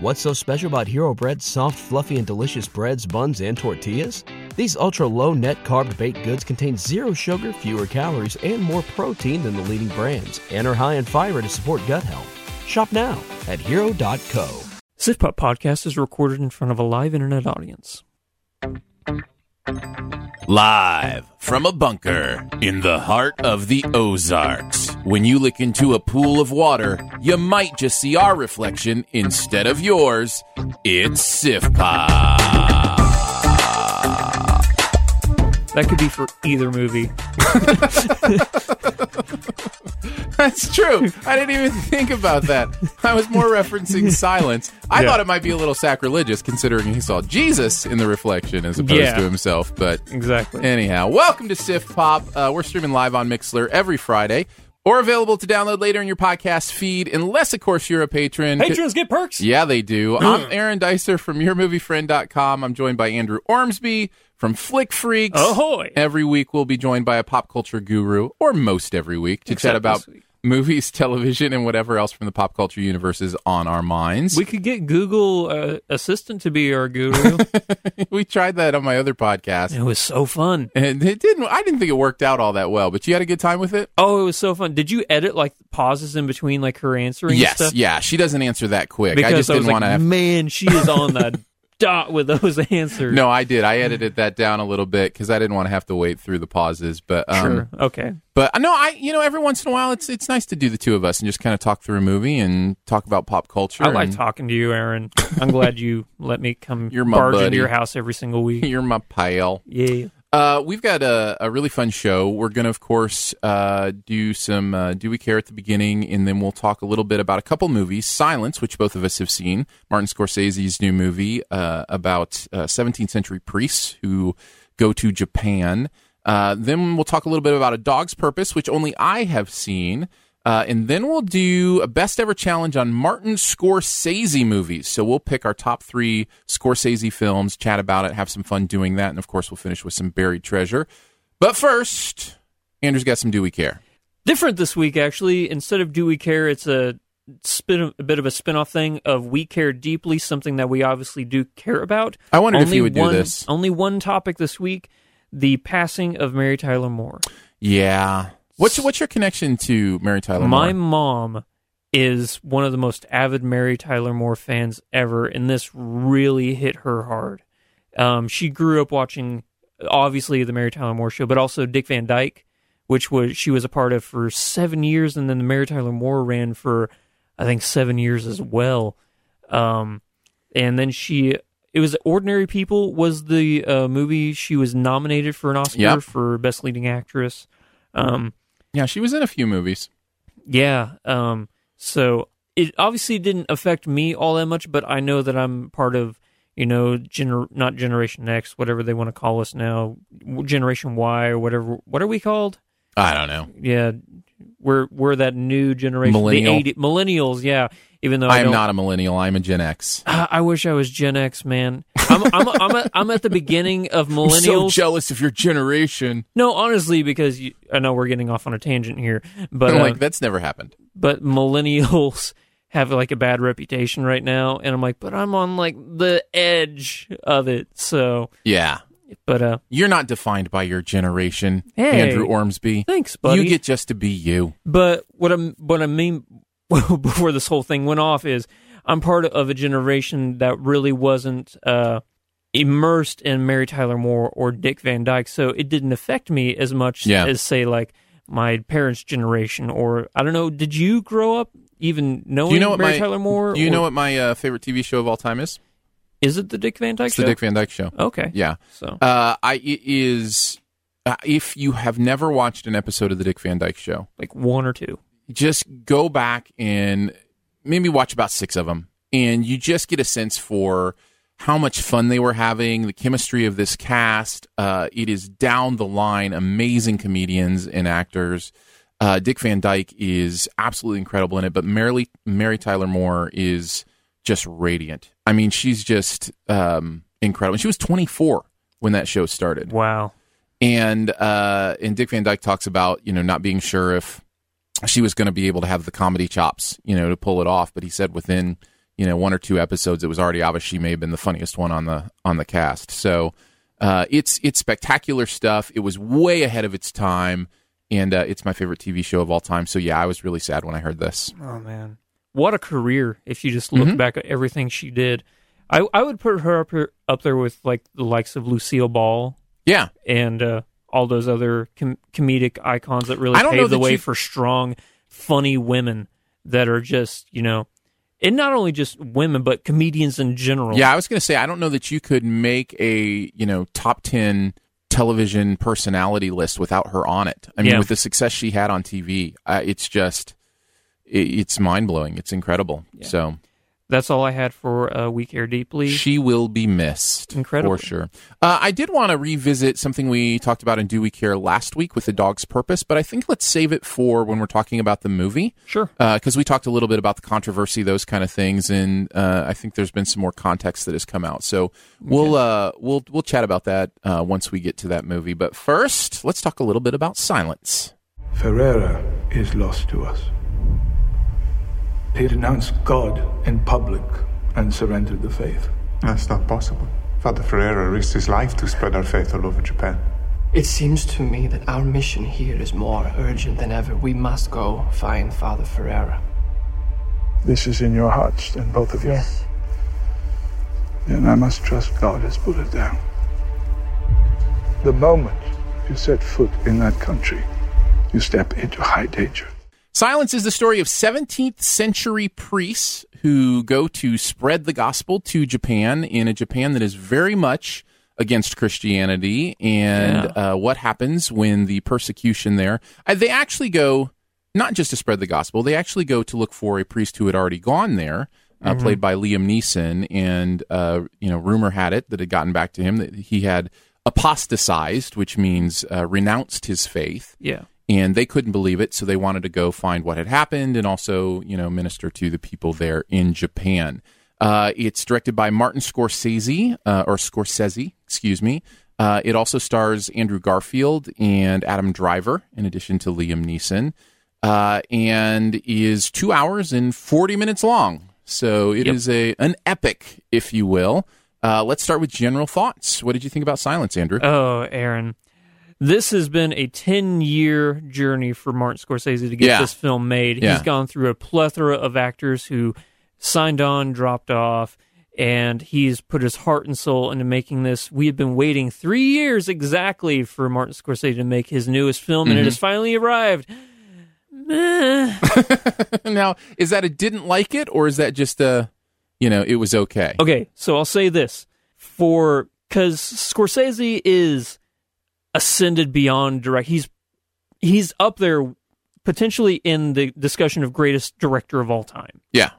What's so special about Hero Bread's soft, fluffy, and delicious breads, buns, and tortillas? These ultra low net carb baked goods contain zero sugar, fewer calories, and more protein than the leading brands, and are high in fiber to support gut health. Shop now at hero.co. Sif Pop Podcast is recorded in front of a live internet audience. Live from a bunker in the heart of the Ozarks. When you look into a pool of water, you might just see our reflection instead of yours. It's Sif Pop. That could be for either movie. That's true. I didn't even think about that. I was more referencing silence. I Yeah. thought it might be a little sacrilegious considering he saw Jesus in the reflection as opposed Yeah. to himself, but Exactly. Anyhow, welcome to Sif Pop. Uh, we're streaming live on Mixlr every Friday or available to download later in your podcast feed, unless, of course, you're a patron. Patrons get perks. Yeah, they do. I'm Aaron Dicer from YourMovieFriend.com. I'm joined by Andrew Ormsby from Flick Freaks. Ahoy. Every week, we'll be joined by a pop culture guru, or most every week, to Except chat about movies, television, and whatever else from the pop culture universe is on our minds. We could get Google uh, Assistant to be our guru. we tried that on my other podcast. it was so fun. And it didn't. I didn't think it worked out all that well. But you had a good time with it. Oh, it was so fun. Did you edit like pauses in between like her answering Yes, stuff? yeah. She doesn't answer that quick. Because I just I didn't was want to man, she is on the dot with those answers. No, I did. I edited that down a little bit because I didn't want to have to wait through the pauses. But um, Sure. Okay. But uh, no, I you know every once in a while it's it's nice to do the two of us and just kind of talk through a movie and talk about pop culture. I like and talking to you, Aaron. I'm glad you let me come You're my barge into your house every single week. You're my pal. Yeah. Uh, we've got a, a really fun show. We're going to, of course, uh, do some uh, Do We Care at the beginning, and then we'll talk a little bit about a couple movies. Silence, which both of us have seen, Martin Scorsese's new movie uh, about uh, 17th century priests who go to Japan. Uh, then we'll talk a little bit about A Dog's Purpose, which only I have seen. Uh, and then we'll do a best ever challenge on Martin Scorsese movies. So we'll pick our top three Scorsese films, chat about it, have some fun doing that, and of course we'll finish with some buried treasure. But first, Andrew's got some Do We Care? Different this week, actually. Instead of Do We Care, it's a spin a bit of a spin-off thing of We Care Deeply, something that we obviously do care about. I wondered if you would do this. Only one topic this week: the passing of Mary Tyler Moore. Yeah. What's what's your connection to Mary Tyler My mom is one of the most avid Mary Tyler Moore fans ever, and this really hit her hard. Um, she grew up watching, obviously, the Mary Tyler Moore show, but also Dick Van Dyke, which was she was a part of for seven years, and then the Mary Tyler Moore ran for, I think, seven years as well. Um, and then she, it was Ordinary People was the uh, movie she was nominated for an Oscar Yep. for Best Leading Actress. Um, Yeah, she was in a few movies. yeah. Um. So it obviously didn't affect me all that much, but I know that I'm part of, you know, gener- not Generation X, whatever they want to call us now, Generation Y or whatever. What are we called? I don't know. Yeah, we're we're that new generation, Millennial. the 80, millennials. Yeah. Even though I I am don't- a millennial. I'm a Gen X. Ah, I wish I was Gen X, man. I'm I'm I'm, a, I'm at the beginning of I'm so millennials. jealous of your generation. no, honestly, because you, I know we're getting off on a tangent here, but I'm uh, like, that's never happened. but millennials have like a bad reputation right now and i'm like but i'm on like the edge of it so Yeah. but uh You're not defined by your generation, Hey. Andrew Ormsby. thanks buddy You get just to be you. but what i'm what i mean before this whole thing went off is i'm part of a generation that really wasn't uh immersed in mary tyler moore or dick van dyke so it didn't affect me as much Yeah. as say like my parents generation or i don't know did you grow up even knowing you know what mary my tyler moore Do you or- know what my uh, favorite TV show of all time is? Is it the Dick Van Dyke It's show? the Dick Van Dyke Show. Okay. Yeah. So Uh, I it is uh, if you have never watched an episode of the Dick Van Dyke Show, like one or two. Just go back and maybe watch about six of them, and you just get a sense for how much fun they were having, the chemistry of this cast. Uh, it is down the line, amazing comedians and actors. Uh, Dick Van Dyke is absolutely incredible in it, but Mary, Mary Tyler Moore is just radiant. I mean, she's just um, incredible. And she was 24 when that show started Wow. and uh, and Dick Van Dyke talks about you know not being sure if she was going to be able to have the comedy chops you know to pull it off, but he said within you know one or two episodes, it was already obvious she may have been the funniest one on the on the cast. So uh, it's it's spectacular stuff. It was way ahead of its time, and uh, it's my favorite TV show of all time. So yeah, I was really sad when I heard this. Oh man, what a career! If you just look Mhm. back at everything she did, I I would put her up here, up there with like the likes of Lucille Ball Yeah, and uh, all those other com- comedic icons that really I don't know paved the way you- for strong, funny women that are just you know, and not only just women but comedians in general. yeah. I was going to say I don't know that you could make a you know top ten television personality list without her on it. I mean, Yeah. with the success she had on TV, uh, it's just it, it's mind blowing. It's incredible. So that's all I had for uh, We Care Deeply. She will be missed. Incredibly. For sure. Uh, I did want to revisit something we talked about in Do We Care last week with The Dog's Purpose, but I think let's save it for when we're talking about the movie. Sure. Because we talked a little bit about the controversy, those kind of things, and uh, I think there's been some more context that has come out. So we'll uh, we'll we'll chat about that uh, once we get to that movie. But first, let's talk a little bit about silence. Ferreira is lost to us. He denounced God in public and surrendered the faith. That's not possible. Father Ferreira risked his life to spread our faith all over Japan. It seems to me that our mission here is more urgent than ever. We must go find Father Ferreira. This is in your hearts, then, both of you. Yes. Then I must trust God has put it down. The moment you set foot in that country, you step into high danger. Silence is the story of 17th century priests who go to spread the gospel to Japan in a Japan that is very much against Christianity and uh, what happens when the persecution there. Uh, they actually go not just to spread the gospel, they actually go to look for a priest who had already gone there. Uh, Played by Liam Neeson, and uh, you know, rumor had it that had gotten back to him that he had apostatized, which means uh, renounced his faith Yeah. And they couldn't believe it so they wanted to go find what had happened and also you know minister to the people there in japan. Uh, it's directed by martin scorsese uh, or scorsese excuse me. Uh, it also stars andrew garfield and adam driver in addition to liam neeson. Uh, and is two hours and 40 minutes long. So it is Yep. a an epic if you will. Uh, let's start with general thoughts. What did you think about silence andrew? Oh, Aaron. This has been a 10 year journey for Martin Scorsese to get Yeah. this film made. Yeah. He's gone through a plethora of actors who signed on, dropped off, and he's put his heart and soul into making this. We have been waiting three years exactly for Martin Scorsese to make his newest film, and it Mm-hmm. has finally arrived. Now is that a didn't like it or is that just a you know it was okay Okay, so I'll say this for because Scorsese is ascended beyond direct. He's he's up there potentially in the discussion of greatest director of all time. yeah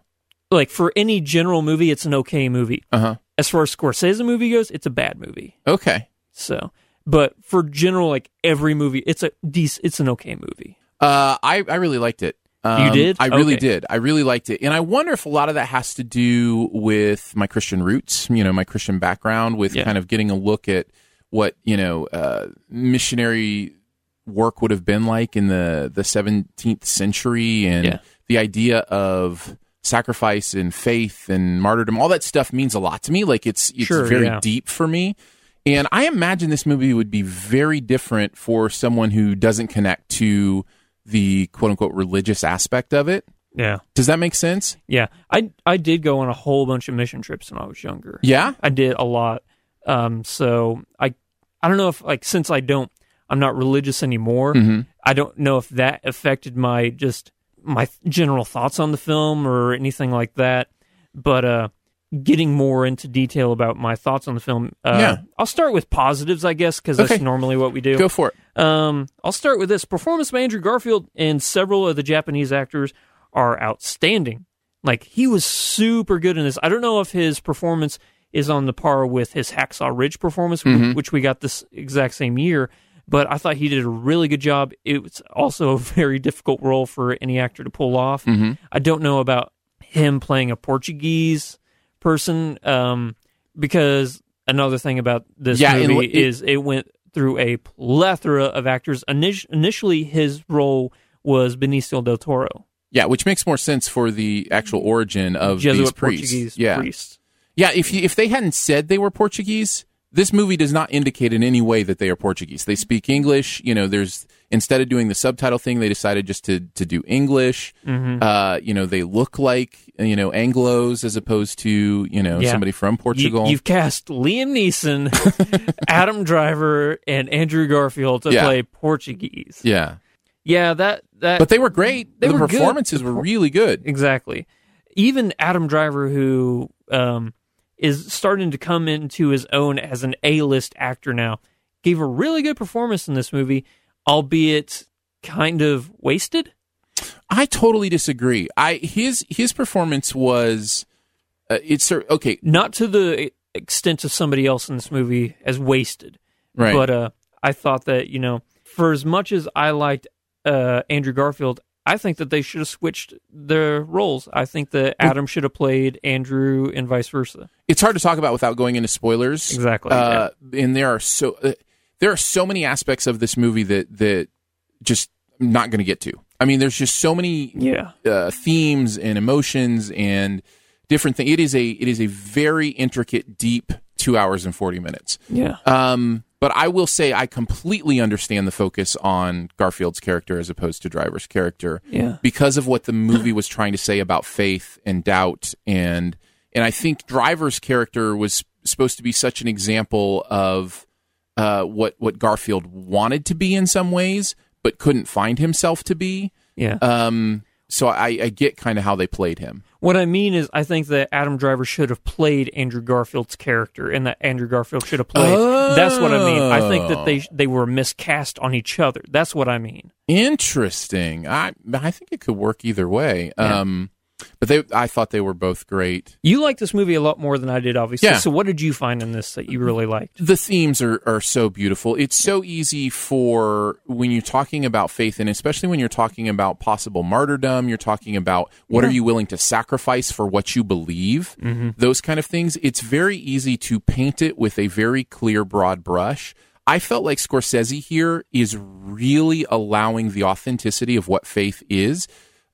Like for any general movie, it's an okay movie. uh-huh As far as Scorsese movie goes, it's a bad movie. okay So, but for general like every movie, it's a dec- it's an okay movie. uh i i really liked it um, You did? i really Okay. did i really liked it and i wonder if a lot of that has to do with my christian roots you know my christian background with Yeah. kind of getting a look at what you know uh missionary work would have been like in the the 17th century and Yeah. the idea of sacrifice and faith and martyrdom all that stuff means a lot to me like it's it's Sure, very yeah. deep for me and i imagine this movie would be very different for someone who doesn't connect to the quote unquote religious aspect of it Yeah, does that make sense yeah. I I did go on a whole bunch of mission trips when I was younger. yeah I did a lot. Um, so I, I don't know if like since I don't, I'm not religious anymore. Mhm. I don't know if that affected my just my general thoughts on the film or anything like that. But uh, getting more into detail about my thoughts on the film, uh, Yeah. I'll start with positives, I guess, because that's normally what we do. go for it Um, I'll start with this performance by Andrew Garfield and several of the Japanese actors are outstanding. Like he was super good in this. I don't know if his performance is on the par with his Hacksaw Ridge performance, wh- which we got this exact same year. But I thought he did a really good job. It was also a very difficult role for any actor to pull off. I don't know about him playing a Portuguese person, um, because another thing about this Yeah, movie what- it- is it went through a plethora of actors. Init- initially, his role was Benicio del Toro. Yeah, which makes more sense for the actual origin of Jesuit these priests. Portuguese yeah, priests. Yeah. If you, if they hadn't said they were Portuguese, this movie does not indicate in any way that they are Portuguese. They speak English. You know, there's instead of doing the subtitle thing, they decided just to to do English. Mm-hmm. Uh, you know, they look like you know Anglo's as opposed to you know Yeah. somebody from Portugal. You, have cast Liam Neeson, Adam Driver, and Andrew Garfield to Yeah. play Portuguese. yeah, Yeah, that that. but they were great. They the were good. performances were really good. exactly. Even Adam Driver, who um, is starting to come into his own as an A-list actor now, gave a really good performance in this movie, albeit kind of wasted. I totally disagree. I his his performance was uh, it's okay, Not to the extent of somebody else in this movie as wasted. right? But uh, I thought that you know, for as much as I liked uh, Andrew Garfield, I think that they should have switched their roles. I think that Adam should have played Andrew and vice versa. it's hard to talk about without going into spoilers. Exactly, Uh, And there are so uh, there are so many aspects of this movie that that just I'm not going to get to. I mean, there's just so many Yeah, uh, themes and emotions and different things. It is a it is a very intricate, deep two hours and forty minutes. yeah, Um, but I will say I completely understand the focus on Garfield's character as opposed to Driver's character yeah, because of what the movie was trying to say about faith and doubt and and I think Driver's character was supposed to be such an example of uh, what what Garfield wanted to be in some ways, but couldn't find himself to be. yeah. Um, so I, I get kind of how they played him. What I mean is, I think that Adam Driver should have played Andrew Garfield's character, and that Andrew Garfield should have played. That's what I mean. I think that they they were miscast on each other. That's what I mean. Interesting. I I think it could work either way. Yeah. Um, but they I thought they were both great. You like this movie a lot more than I did, obviously. Yeah. So, what did you find in this that you really liked? the themes are, are so beautiful. It's so easy for when you're talking about faith, and especially when you're talking about possible martyrdom, you're talking about what are you willing to sacrifice for what you believe, mm-hmm. those kind of things. It's very easy to paint it with a very clear, broad brush. I felt like Scorsese here is really allowing the authenticity of what faith is,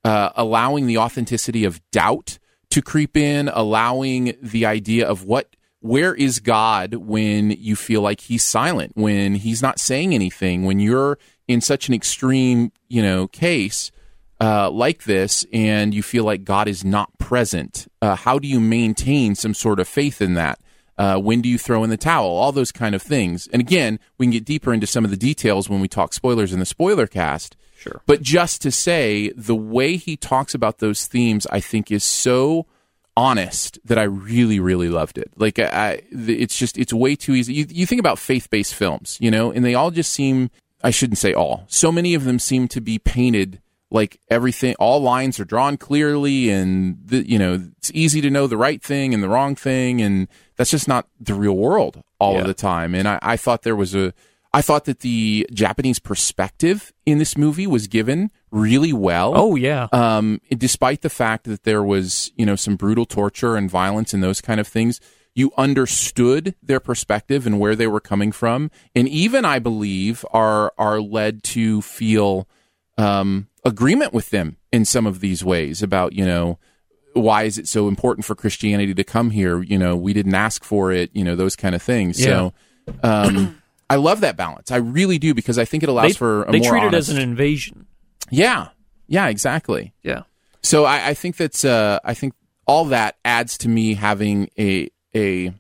uh, allowing the authenticity of doubt to creep in, allowing the idea of what where is God when you feel like he's silent, when he's not saying anything, when you're in such an extreme, you know, case uh, like this, and you feel like God is not present. Uh, how do you maintain some sort of faith in that? Uh, when do you throw in the towel? All those kind of things. And again, we can get deeper into some of the details when we talk spoilers in the spoiler cast. Sure. But just to say, the way he talks about those themes, I think, is so honest that I really, really loved it. Like, I, it's just, it's way too easy. You, you think about faith based films, you know, and they all just seem, I shouldn't say all, so many of them seem to be painted like everything, all lines are drawn clearly, and, the, you know, it's easy to know the right thing and the wrong thing. And that's just not the real world all Yeah. of the time. And I, I thought there was a, I thought that the Japanese perspective in this movie was given really well. Oh yeah, Um, despite the fact that there was, you know, some brutal torture and violence and those kind of things, you understood their perspective and where they were coming from, and even I believe are are led to feel um, agreement with them in some of these ways about, you know, why is it so important for Christianity to come here? You know, we didn't ask for it. You know, those kind of things. So. Um, I love that balance. I really do because I think it allows they, for a they treat it honest- as an invasion. yeah, yeah, exactly. Yeah, So I, I think that's uh, I think all that adds to me having a a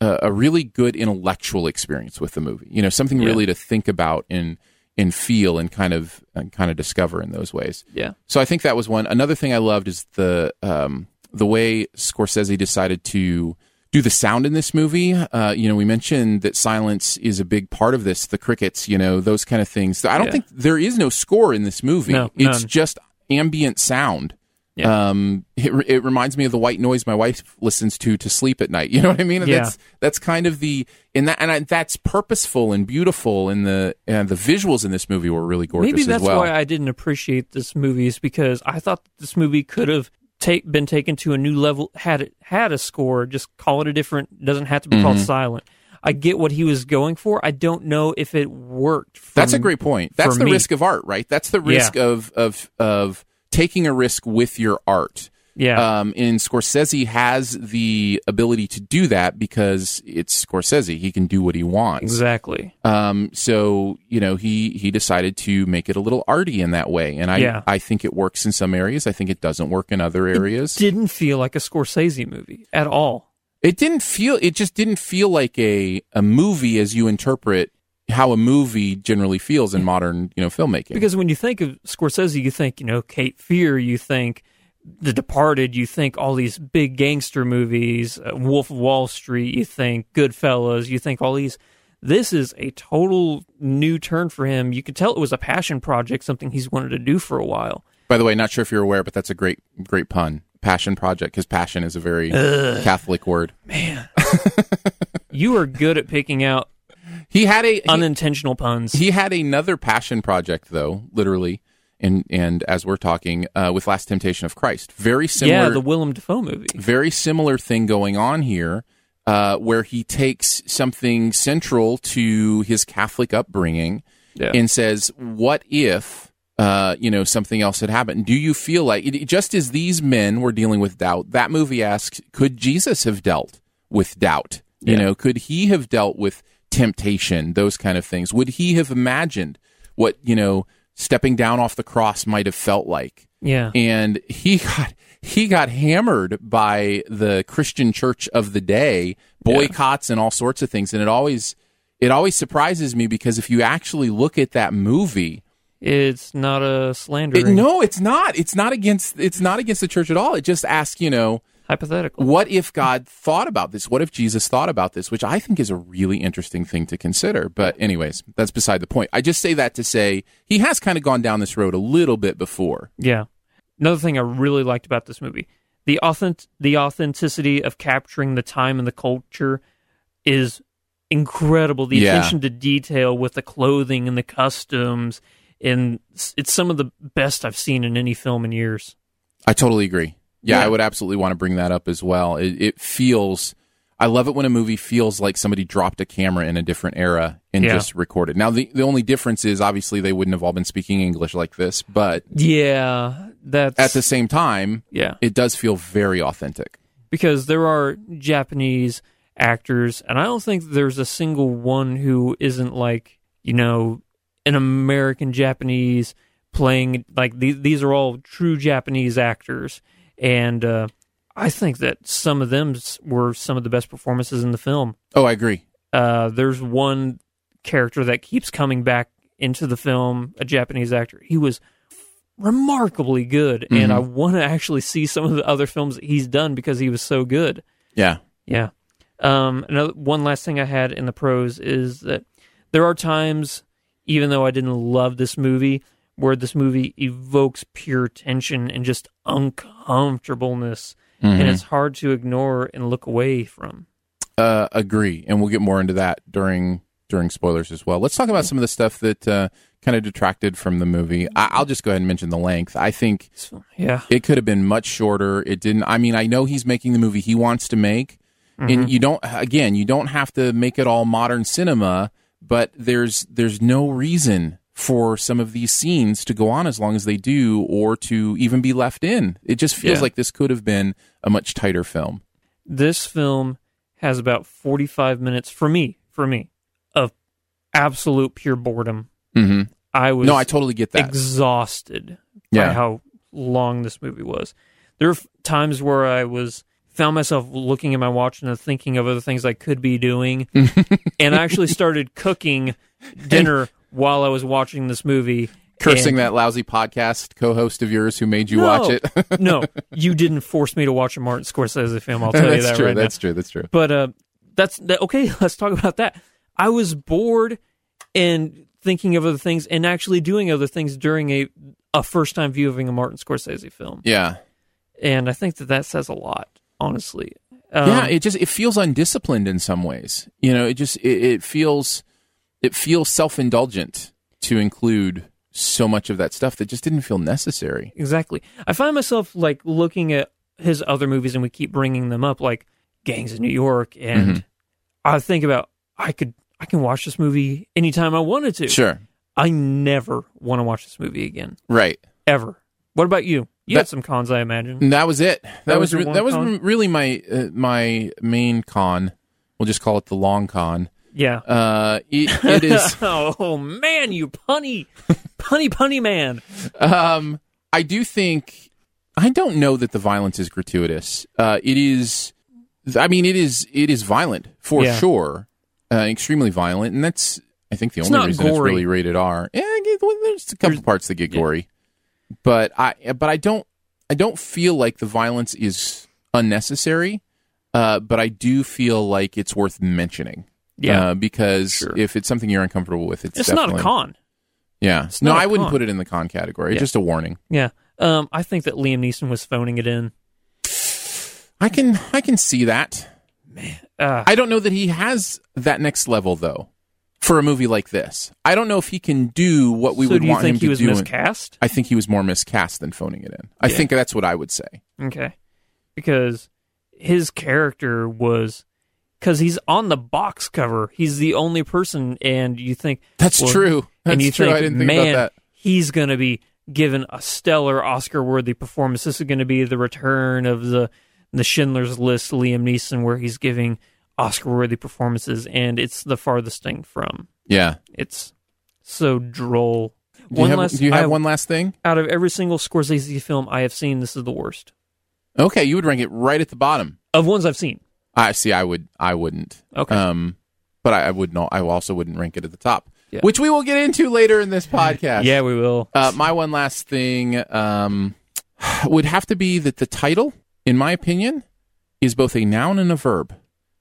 a really good intellectual experience with the movie. You know, something Yeah. really to think about and and feel and kind of and kind of discover in those ways. yeah, So I think that was one. Another thing I loved is the um, the way Scorsese decided to do the sound in this movie. Uh, you know, we mentioned that silence is a big part of this. The crickets, you know, those kind of things. I don't Yeah. think there is no score in this movie. No, it's just ambient sound. Yeah. Um, it, it reminds me of the white noise my wife listens to to sleep at night. You know what I mean? Yeah. That's that's kind of the and that and I, that's purposeful and beautiful. And the and the visuals in this movie were really gorgeous maybe that's well. why I didn't appreciate this movie is because I thought this movie could have take been taken to a new level had it had a score. Just call it a different. Doesn't have to be Mm-hmm. called silent. I get what he was going for. I don't know if it worked. That's a great point. That's the me. risk of art, right? That's the risk of of of taking a risk with your art. Yeah. Um, and Scorsese has the ability to do that because it's Scorsese. He can do what he wants. exactly. Um, so you know, he he decided to make it a little arty in that way, and I Yeah. I think it works in some areas. I think it doesn't work in other areas. It Didn't feel like a Scorsese movie at all. It didn't feel. It just didn't feel like a a movie as you interpret how a movie generally feels in modern you know filmmaking. Because when you think of Scorsese, you think, you know, Cape Fear, you think The Departed, you think all these big gangster movies, uh, Wolf of Wall Street, you think Goodfellas, you think all these. This is a total new turn for him. You could tell it was a passion project, something he's wanted to do for a while. By the way, not sure if you're aware, but that's a great great pun. Passion project, because passion is a very Catholic word. Man, you are good at picking out He had a he, unintentional puns. he had another passion project though, literally, and and as we're talking uh, with Last Temptation of Christ, very similar. yeah, the Willem Dafoe movie. very similar thing going on here, uh, where he takes something central to his Catholic upbringing Yeah. and says, "What if?" Uh, you know, something else had happened. Do you feel like, just as these men were dealing with doubt, that movie asks, could Jesus have dealt with doubt? You Yeah. know, could he have dealt with temptation, those kind of things? Would he have imagined what, you know, stepping down off the cross might have felt like? Yeah. and he got he got hammered by the Christian church of the day, boycotts and all sorts of things. And it always it always surprises me because if you actually look at that movie, It's not a slander. it, no, it's not. It's not against it's not against the church at all. It just asks, you know, Hypothetical. what if God thought about this? What if Jesus thought about this? Which I think is a really interesting thing to consider. But anyways, that's beside the point. I just say that to say he has kind of gone down this road a little bit before. Yeah. Another thing I really liked about this movie, the authentic the authenticity of capturing the time and the culture is incredible. The Yeah. attention to detail with the clothing and the costumes and it's some of the best I've seen in any film in years. I totally agree. Yeah, Yeah. I would absolutely want to bring that up as well. It, it feels, I love it when a movie feels like somebody dropped a camera in a different era and Yeah. just recorded. Now, the, the only difference is obviously they wouldn't have all been speaking English like this, but Yeah, that's at the same time, yeah. it does feel very authentic. because there are Japanese actors, and I don't think there's a single one who isn't like you know an American Japanese playing like these. These are all true Japanese actors, and uh, I think that some of them were some of the best performances in the film. Oh, I agree. Uh, there's one character that keeps coming back into the film, a Japanese actor. He was remarkably good, and I want to actually see some of the other films that he's done because he was so good. Yeah. Yeah. Um, another one last thing I had in the pros is that there are times, even though I didn't love this movie, where this movie evokes pure tension and just uncomfortableness, and it's hard to ignore and look away from. Uh, agree, and we'll get more into that during during spoilers as well. Let's talk about some of the stuff that uh, kind of detracted from the movie. I, I'll just go ahead and mention the length. I think yeah. it could have been much shorter. It didn't. I mean, I know he's making the movie he wants to make, and you don't. Again, you don't have to make it all modern cinema, but there's there's no reason for some of these scenes to go on as long as they do, or to even be left in. It just feels Yeah. like this could have been a much tighter film. This film has about 45 minutes, for me, for me, of absolute pure boredom. hmm I was No, I totally get that. exhausted Yeah. by how long this movie was. There were times where I was found myself looking at my watch and thinking of other things I could be doing, and I actually started cooking dinner while I was watching this movie. Cursing and- that lousy podcast co-host of yours who made you No. watch it. no, you didn't force me to watch a Martin Scorsese film. I'll tell you that's that true. right now. that's true. That's true. But uh, that's that, okay. Let's talk about that. I was bored and thinking of other things and actually doing other things during a a first time viewing a Martin Scorsese film, Yeah. and I think that that says a lot, honestly. Um, yeah, it just it feels undisciplined in some ways. You know, it just it, it feels it feels self indulgent to include so much of that stuff that just didn't feel necessary. exactly. I find myself like looking at his other movies, and we keep bringing them up, like Gangs of New York, and Mm-hmm. I think about I could I can watch this movie anytime I wanted to. Sure, I never want to watch this movie again. right. ever What about you? You That- had some cons, I imagine. That was it. That, That was was re- that was really my uh, my main con. We'll just call it the long con. Yeah. Uh, it, it is. oh man, you punny, punny, punny man. Um, I do think I don't know that the violence is gratuitous. Uh, it is. I mean, it is. It is violent for Yeah. sure. Uh, extremely violent, and that's. I think the It's only reason it's really rated R. Yeah, well, there's a couple There's- parts that get gory, but I. But I don't. I don't feel like the violence is unnecessary. Uh, but I do feel like it's worth mentioning. Yeah. Uh, because Sure. if it's something you're uncomfortable with, it's, it's not a con. Yeah. No, I wouldn't con. put it in the con category. Yeah. Just a warning. Yeah. Um, I think that Liam Neeson was phoning it in. I can I can see that. Uh, I don't know that he has that next level though for a movie like this. I don't know if he can do what we so would do you want think him he to was in- miscast? I think he was more miscast than phoning it in. I Yeah. think that's what I would say. Okay. Because his character was because he's on the box cover. He's the only person, and you think That's well, true. That's and you true. think, I didn't think man, about that. he's going to be given a stellar Oscar-worthy performance. This is going to be the return of the the Schindler's List, Liam Neeson, where he's giving Oscar-worthy performances, and it's the farthest thing from. Yeah. It's so droll. Do you have, last, do you have I- one last thing? out of every single Scorsese film I have seen, this is the worst Okay, you would rank it right at the bottom. of ones I've seen. I see. I would. I wouldn't. Okay. Um, but I, I would not. I also wouldn't rank it at the top, Yeah. which we will get into later in this podcast. Yeah, we will. Uh, my one last thing um, would have to be that the title, in my opinion, is both a noun and a verb.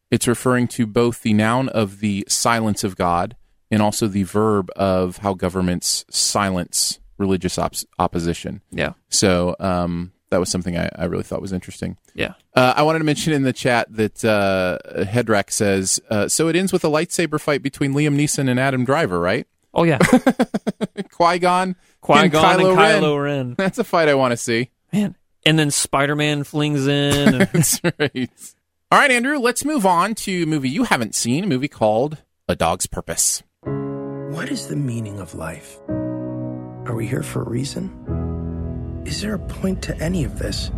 It's referring to both the noun of the silence of God and also the verb of how governments silence religious op- opposition. Yeah. So um, that was something I, I really thought was interesting. Yeah. Uh, I wanted to mention in the chat that uh, Hedrack says, uh, so it ends with a lightsaber fight between Liam Neeson and Adam Driver, right? Oh yeah, Qui Gon, Qui Gon and Ren. Kylo Ren. That's a fight I want to see. Man, and then Spider Man flings in. And, That's right. All right, Andrew, let's move on to a movie you haven't seen, a movie called A Dog's Purpose. What is the meaning of life? Are we here for a reason? Is there a point to any of this?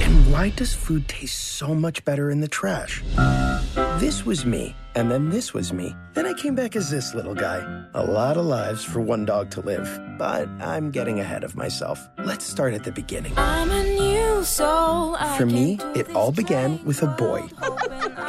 And why does food taste so much better in the trash? This was me, and then this was me. Then I came back as this little guy. A lot of lives for one dog to live, but I'm getting ahead of myself. Let's start at the beginning. I'm a new soul. For me, it all began with a boy.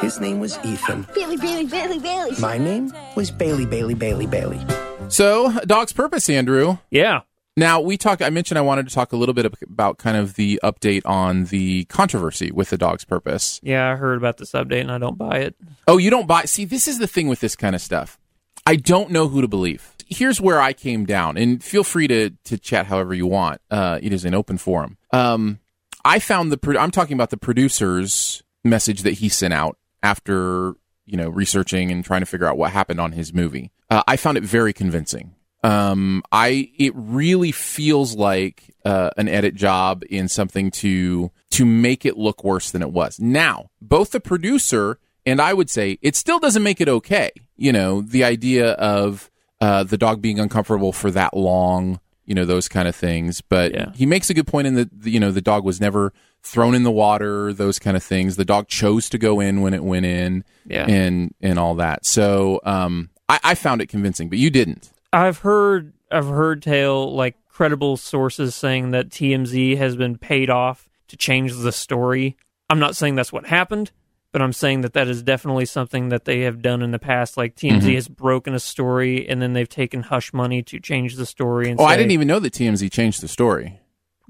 His name was Ethan. Bailey, Bailey, Bailey, Bailey. My name was Bailey, Bailey, Bailey, Bailey. So, Dog's Purpose, Andrew. yeah, Now, we talked, I mentioned I wanted to talk a little bit about kind of the update on the controversy with the Dog's Purpose. yeah, I heard about this update and I don't buy it. Oh, you don't buy. See, this is the thing with this kind of stuff. I don't know who to believe. Here's where I came down, and feel free to to chat however you want. Uh, it is an open forum. Um, I found the. pro- I'm talking about the producer's message that he sent out after you know researching and trying to figure out what happened on his movie. Uh, I found it very convincing. Um, I it really feels like uh, an edit job in something to to make it look worse than it was. Now, both the producer and I would say it still doesn't make it okay. You know, the idea of uh, the dog being uncomfortable for that long, you know, those kind of things. But Yeah. he makes a good point in that you know the dog was never thrown in the water, those kind of things. The dog chose to go in when it went in, Yeah. and and all that. So um, I, I found it convincing, but you didn't. I've heard I've heard tale like credible sources saying that TMZ has been paid off to change the story. I'm not saying that's what happened, but I'm saying that that is definitely something that they have done in the past. Like TMZ Mm-hmm. has broken a story and then they've taken hush money to change the story. And Oh, I didn't even know that TMZ changed the story.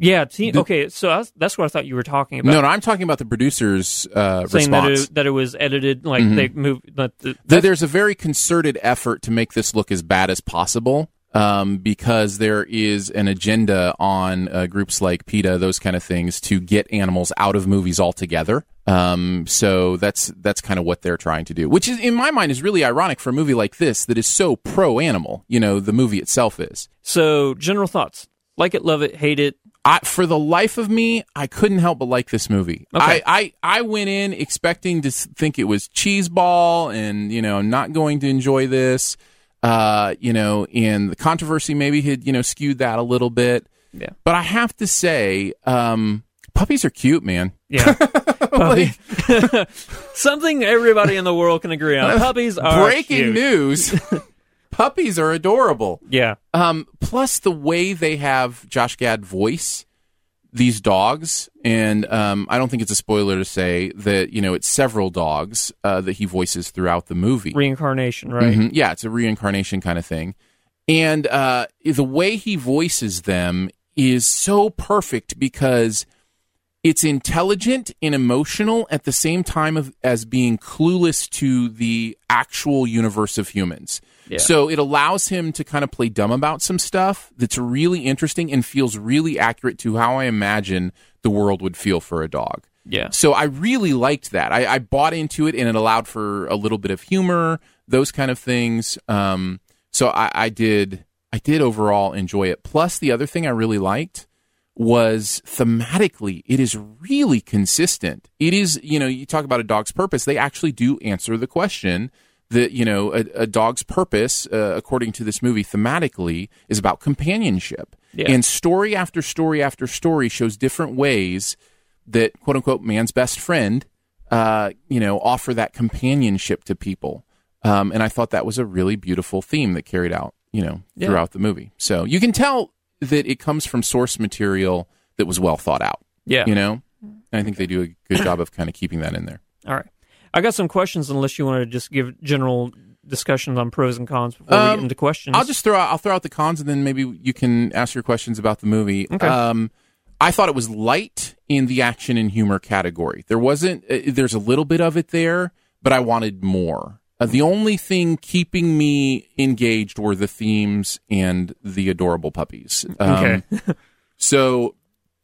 Yeah, T- okay, so that's, that's what I thought you were talking about. No, no, I'm talking about the producer's uh, saying that response. it, that it was edited, like Mhm. they moved. That the, That there's a very concerted effort to make this look as bad as possible um, because there is an agenda on uh, groups like PETA, those kind of things, to get animals out of movies altogether. Um, so that's that's kind of what they're trying to do, which is in my mind is really ironic for a movie like this that is so pro animal. You know, the movie itself is. so general thoughts: like it, love it, hate it. I, for the life of me, I couldn't help but like this movie. Okay. I, I, I went in expecting to think it was cheeseball and, you know, not going to enjoy this. Uh, you know, and the controversy maybe had, you know, skewed that a little bit. Yeah. But I have to say, um, puppies are cute, man. Yeah. Puppy. Something everybody in the world can agree on. Puppies are Breaking cute. news. Puppies are adorable. Yeah. Um, plus the way they have Josh Gad voice these dogs, and um, I don't think it's a spoiler to say that you know it's several dogs uh, that he voices throughout the movie. Reincarnation, right? Mhm. Yeah, it's a reincarnation kind of thing, and uh, the way he voices them is so perfect because it's intelligent and emotional at the same time of, as being clueless to the actual universe of humans. Yeah. So it allows him to kind of play dumb about some stuff that's really interesting and feels really accurate to how I imagine the world would feel for a dog. Yeah. So I really liked that. I, I bought into it and it allowed for a little bit of humor, those kind of things. Um, so I, I did I did overall enjoy it. Plus the other thing I really liked was thematically it is really consistent. It is, you know, you talk about a dog's purpose, they actually do answer the question that, you know, a, a dog's purpose, uh, according to this movie, thematically, is about companionship. Yeah. And story after story after story shows different ways that quote unquote man's best friend, uh, you know, offer that companionship to people. Um, and I thought that was a really beautiful theme that carried out, you know, Yeah. throughout the movie. So you can tell that it comes from source material that was well thought out. Yeah. You know, and I think they do a good job of kind of keeping that in there. All right. I got some questions unless you want to just give general discussions on pros and cons before we Um, get into questions. I'll just throw out I'll throw out the cons and then maybe you can ask your questions about the movie. Okay. Um, I thought it was light in the action and humor category. There wasn't uh, there's a little bit of it there, but I wanted more. Uh, the only thing keeping me engaged were the themes and the adorable puppies. Um, Okay. so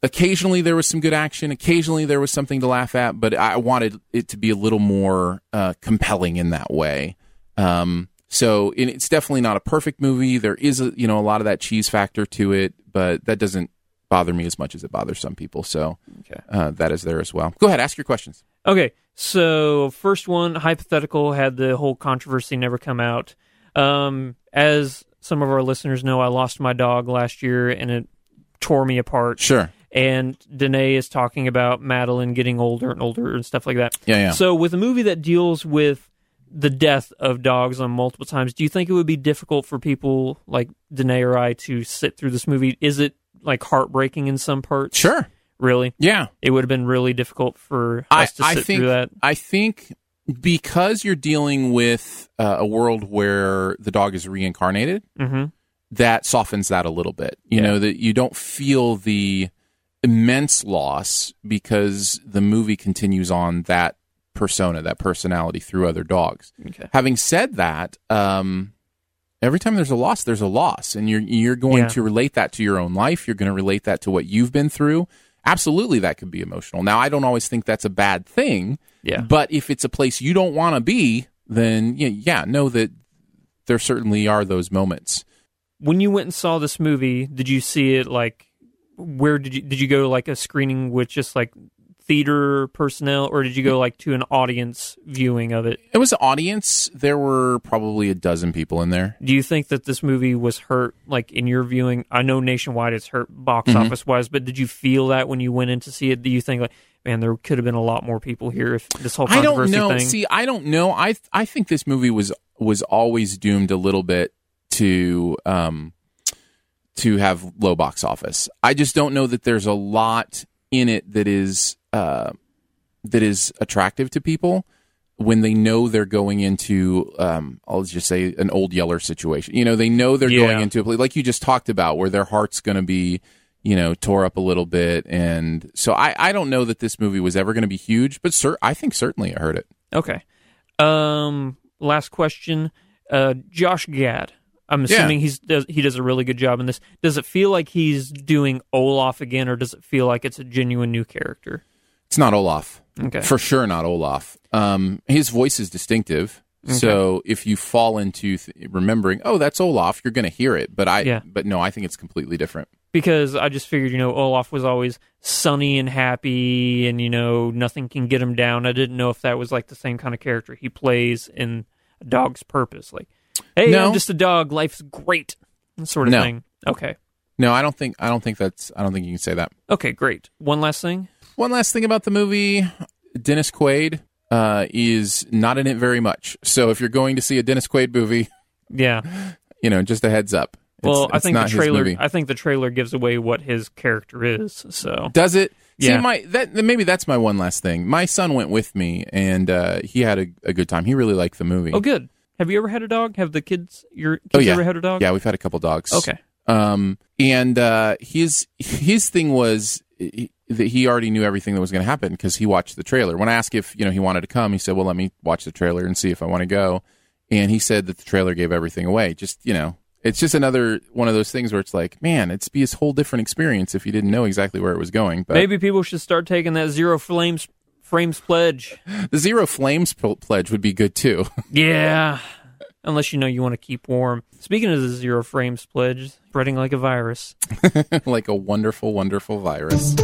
occasionally there was some good action. Occasionally there was something to laugh at, but I wanted it to be a little more uh, compelling in that way. Um, so it's definitely not a perfect movie. There is a you know a lot of that cheese factor to it, but that doesn't bother me as much as it bothers some people. So Okay. uh, that is there as well. Go ahead, ask your questions. Okay, so first one, hypothetical, had the whole controversy never come out. Um, as some of our listeners know, I lost my dog last year and it tore me apart. Sure. And Danae is talking about Madeline getting older and older and stuff like that. Yeah, yeah. So, with a movie that deals with the death of dogs on multiple times, do you think it would be difficult for people like Danae or I to sit through this movie? Is it like heartbreaking in some parts? Sure. Really? Yeah. It would have been really difficult for I, us to I sit think through that. I think because you're dealing with uh, a world where the dog is reincarnated, Mhm. that softens that a little bit. You Yeah. know that you don't feel the immense loss because the movie continues on that persona, that personality through other dogs. Okay. Having said that, um, every time there's a loss, there's a loss, and you're you're going Yeah. to relate that to your own life. You're going to relate that to what you've been through. Absolutely, that could be emotional. Now, I don't always think that's a bad thing. Yeah. But if it's a place you don't want to be, then yeah, yeah, know that there certainly are those moments. when you went and saw this movie, did you see it like where did you did you go to like a screening with just like theater personnel or did you go like to an audience viewing of it? It was an audience. There were probably a dozen people in there. Do you think that this movie was hurt like in your viewing? I know nationwide it's hurt box Mhm. office wise, but did you feel that when you went in to see it? Do you think like man, there could have been a lot more people here if this whole thing? I don't know. thing? See, I don't know. I I think this movie was was always doomed a little bit to um to have low box office. I just don't know that there's a lot in it that is uh that is attractive to people when they know they're going into um I'll just say an old Yeller situation. You know, they know they're Yeah. going into a place like you just talked about where their heart's going to be you know, tore up a little bit, and so I, I don't know that this movie was ever going to be huge, but cer- I think certainly it hurt it. Okay. Um. Last question. Uh, Josh Gad. I'm Yeah. assuming he's does he does a really good job in this. Does it feel like he's doing Olaf again, or does it feel like it's a genuine new character? It's not Olaf. Okay. For sure not Olaf. Um, his voice is distinctive. So if you fall into th- remembering, oh, that's Olaf, you're going to hear it. But I, Yeah. but no, I think it's completely different. Because I just figured, you know, Olaf was always sunny and happy, and you know nothing can get him down. I didn't know if that was like the same kind of character he plays in A Dog's Purpose. Like, hey, No. I'm just a dog. Life's great, sort of No. thing. Okay. No, I don't think I don't think that's I don't think you can say that. Okay, great. One last thing. One last thing about the movie, Dennis Quaid uh, is not in it very much. So if you're going to see a Dennis Quaid movie, Yeah. you know, just a heads up. It's- Well, I think the trailer. I think the trailer gives away what his character is. So Does it? See, Yeah. my that maybe that's my one last thing. My son went with me, and uh, he had a, a good time. He really liked the movie. Oh, good. Have you ever had a dog? Have the kids your kids Oh yeah, ever had a dog? Yeah, we've had a couple dogs. Okay. Um, and uh, his his thing was he, that he already knew everything that was going to happen because he watched the trailer. When I asked if you know he wanted to come, he said, "Well, let me watch the trailer and see if I want to go." And he said that the trailer gave everything away. Just you know, it's just another one of those things where it's like, man, it's be a whole different experience if you didn't know exactly where it was going. But Maybe people should start taking that zero flames frames pledge. the zero flames pl- pledge would be good too. Yeah. Unless you know you want to keep warm. Speaking of the zero frames pledge, spreading like a virus. like a wonderful, wonderful virus.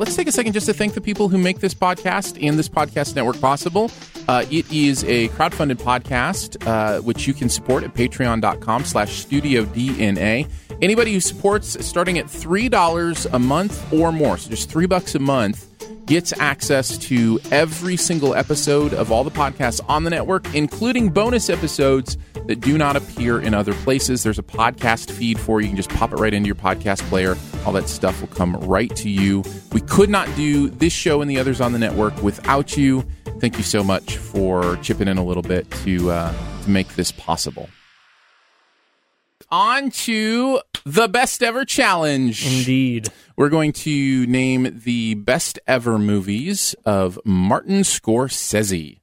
Let's take a second just to thank the people who make this podcast and this podcast network possible. Uh, it is a crowdfunded podcast, uh, which you can support at patreon.com slash studio DNA. Anybody who supports starting at $3 a month or more, so just three bucks a month, gets access to every single episode of all the podcasts on the network, including bonus episodes that do not appear in other places. There's a podcast feed for you. You can just pop it right into your podcast player. All that stuff will come right to you. We could not do this show and the others on the network without you. Thank you so much for chipping in a little bit to, uh, to make this possible. On to the best ever challenge. Indeed. We're going to name the best ever movies of Martin Scorsese.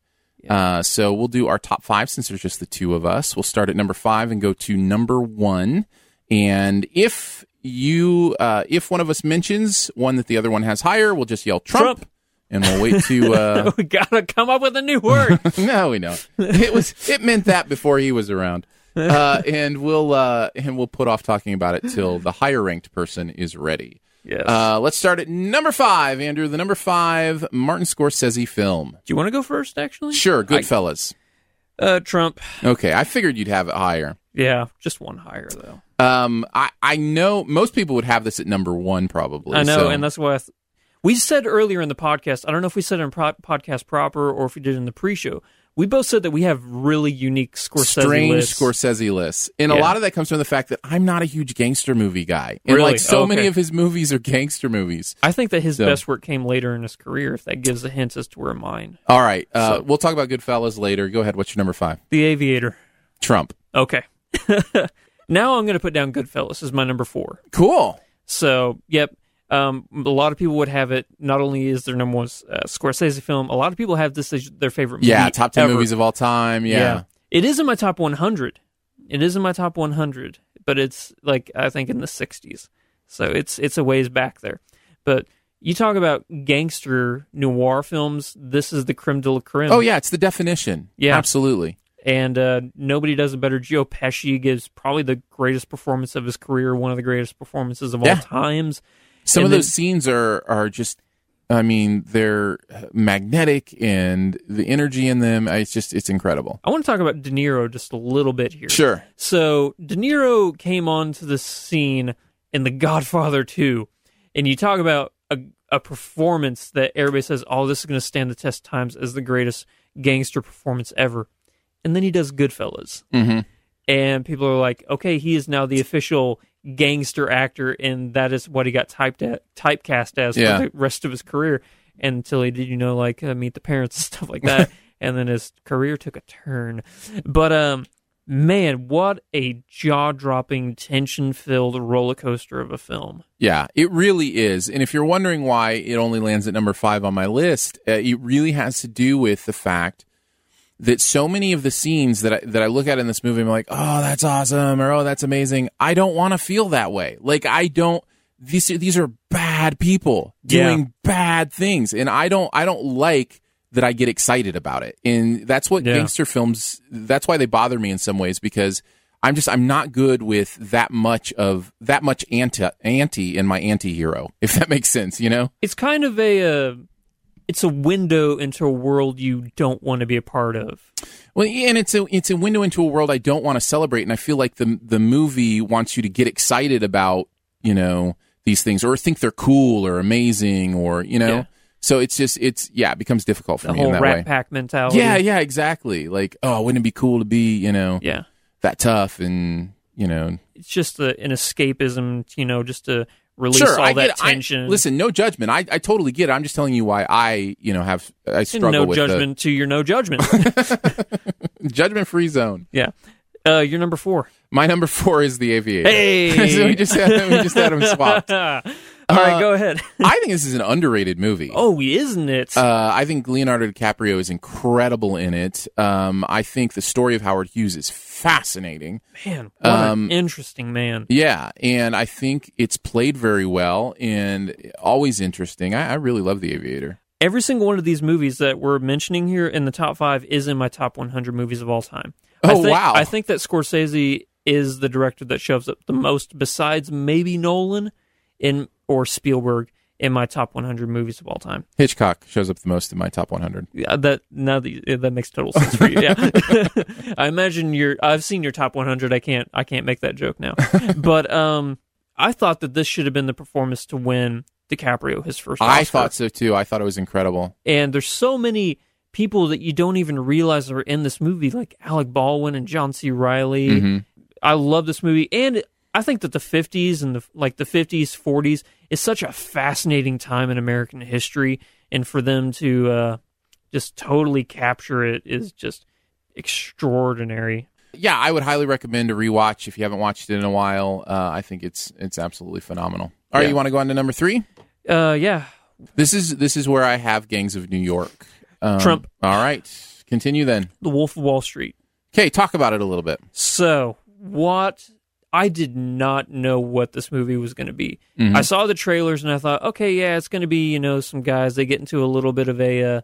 Uh, so we'll do our top five since there's just the two of us. We'll start at number five and go to number one. And if you, uh, if one of us mentions one that the other one has higher, we'll just yell Trump, Trump. and we'll wait to. Uh, we gotta come up with a new word. no, we don't. It was it meant that before he was around. Uh, and we'll uh, and we'll put off talking about it till the higher ranked person is ready. yes. Uh, let's start at number five, Andrew. The number five Martin Scorsese film. Do you want to go first, actually? Sure, Goodfellas. Uh, Trump. Okay, I figured you'd have it higher. Yeah, just one higher though. Um, I I know most people would have this at number one, probably. I know, so- and that's why th- we said earlier in the podcast. I don't know if we said it in pro- podcast proper or if we did it in the pre-show. We both said that we have really unique Scorsese strange lists. Scorsese lists, and a lot of that comes from the fact that I'm not a huge gangster movie guy, and Really? like so Okay. many of his movies are gangster movies. I think that his So- best work came later in his career. If that gives a hint as to where mine. All right, uh, So- we'll talk about Goodfellas later. Go ahead. What's your number five? The Aviator. Trump. Okay. now I'm going to put down Goodfellas as my number four. Cool. So, yep. Um, a lot of people would have it. Not only is their number one uh, Scorsese film, a lot of people have this as their favorite movie. Yeah, top ten ever. movies of all time. Yeah. It is in my top 100. It is in my top 100, but it's like I think in the 60s. So it's it's a ways back there. But you talk about gangster noir films. This is the creme de la creme. Oh yeah, it's the definition. Yeah. absolutely. and uh, nobody does it better. Joe Pesci gives probably the greatest performance of his career, one of the greatest performances of Yeah. all times. Some And of then- those scenes are are just. I mean, they're magnetic, and the energy in them. It's just it's incredible. I want to talk about De Niro just a little bit here. Sure. So De Niro came onto the scene in The Godfather 2, and you talk about a, a performance that everybody says, "Oh, this is going to stand the test times as the greatest gangster performance ever," and then he does Goodfellas, Mm-hmm. and people are like, "Okay, he is now the official gangster actor, and that is what he got typed at, typecast as Yeah. for the rest of his career." Until he did, you know, like uh, meet the parents and stuff like that, and then his career took a turn. But um, man, what a jaw-dropping, tension-filled roller coaster of a film. Yeah, it really is. And if you're wondering why it only lands at number five on my list, uh, it really has to do with the fact that so many of the scenes that I, that I look at in this movie, I'm like, oh, that's awesome, or oh, that's amazing. I don't want to feel that way. Like I don't. These these are bad people doing Yeah. bad things, and I don't I don't like that I get excited about it. And that's what Yeah. gangster films. That's why they bother me in some ways because I'm just I'm not good with that much of that much anti anti in my anti-hero. If that makes sense, you know? It's kind of a, uh, it's a window into a world you don't want to be a part of. Well, yeah, and it's a it's a window into a world I don't want to celebrate, and I feel like the the movie wants you to get excited about you know these things or think they're cool or amazing or you know. Yeah. So it's just it's yeah, it becomes difficult for The me in whole that Rat way. Pack mentality. Yeah, yeah, exactly. Like, oh, wouldn't it be cool to be you know Yeah. that tough and you know It's just a, an escapism, you know, just to release sure, all I that get. I- listen, no judgment. I, I totally get it. I'm just telling you why I, you know, have I struggle no with judgment to your no judgment. judgment free zone. yeah. Uh, you're number four. My number four is the Aviator. Hey! so we just had we just had them swapped. All right, Uh, go ahead. I think this is an underrated movie. oh, isn't it? Uh, I think Leonardo DiCaprio is incredible in it. Um, I think the story of Howard Hughes is fascinating. Man, what um, an interesting man. Yeah, and I think it's played very well and always interesting. I, I really love The Aviator. Every single one of these movies that we're mentioning here in the top five is in my top 100 movies of all time. I Oh, think, wow. I think that Scorsese is the director that shows up the most, besides maybe Nolan in or Spielberg in my top 100 movies of all time. Hitchcock shows up the most in my top 100. Yeah, that now that that makes total sense for you. Yeah, I imagine your. I've seen your top 100. I can't. I can't make that joke now. but um, I thought that this should have been the performance to win DiCaprio his first. I thought so too. I thought it was incredible. and there's so many people that you don't even realize are in this movie, like Alec Baldwin and John C. Reilly. Mm-hmm. I love this movie, and I think that the 50s and the like the 50s, 40s is such a fascinating time in American history, and for them to uh, just totally capture it is just extraordinary. Yeah, I would highly recommend a rewatch if you haven't watched it in a while. Uh, I think it's it's absolutely phenomenal. All right, Yeah. you want to go on to number three? Uh, yeah, This is this is where I have Gangs of New York. Um, Trump. All right, continue then. The Wolf of Wall Street. Okay, talk about it a little bit. So, what I did not know what this movie was going to be. Mm-hmm. I saw the trailers and I thought, okay, yeah, it's going to be you know some guys they get into a little bit of a uh,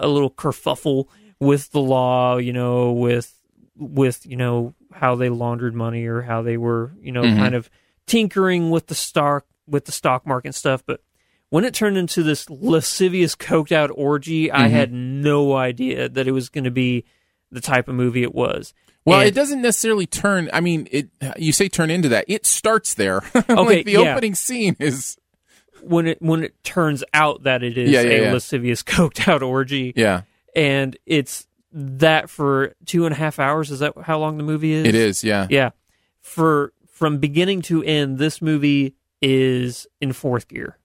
a little kerfuffle with the law, you know, with with you know how they laundered money or how they were you know Mm-hmm. kind of tinkering with the stock with the stock market and stuff, but. When it turned into this lascivious, coked out orgy, Mm-hmm. I had no idea that it was going to be the type of movie it was. Well, And- it doesn't necessarily turn. I mean, it. You say turn into that. It starts there. Okay, like the yeah. opening scene is. when it when it turns out that it is Yeah, yeah, a yeah. lascivious coked out orgy Yeah, and it's that for two and a half hours is that how long the movie is it is. Yeah. yeah for from beginning to end this movie is in fourth gear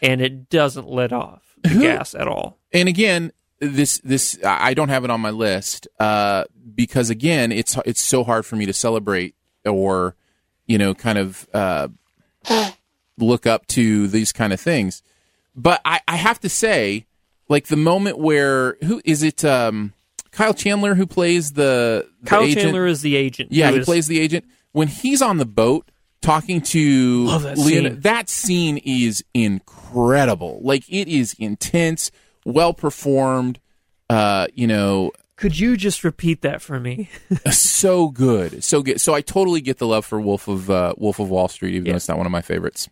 and it doesn't let off the Who- gas at all and again this this i don't have it on my list uh, because again it's it's so hard for me to celebrate or you know kind of uh, look up to these kind of things but i i have to say like the moment where who is it um kyle chandler who plays the, the kyle agent? chandler is the agent Yeah, he is- plays the agent. When he's on the boat talking to Love that Leon- scene. that scene is incredible. Like it is intense, well performed. Uh, you know, could you just repeat that for me so good, so good. So I totally get the love for Wolf of uh, Wolf of Wall Street, even Yeah. though it's not one of my favorites.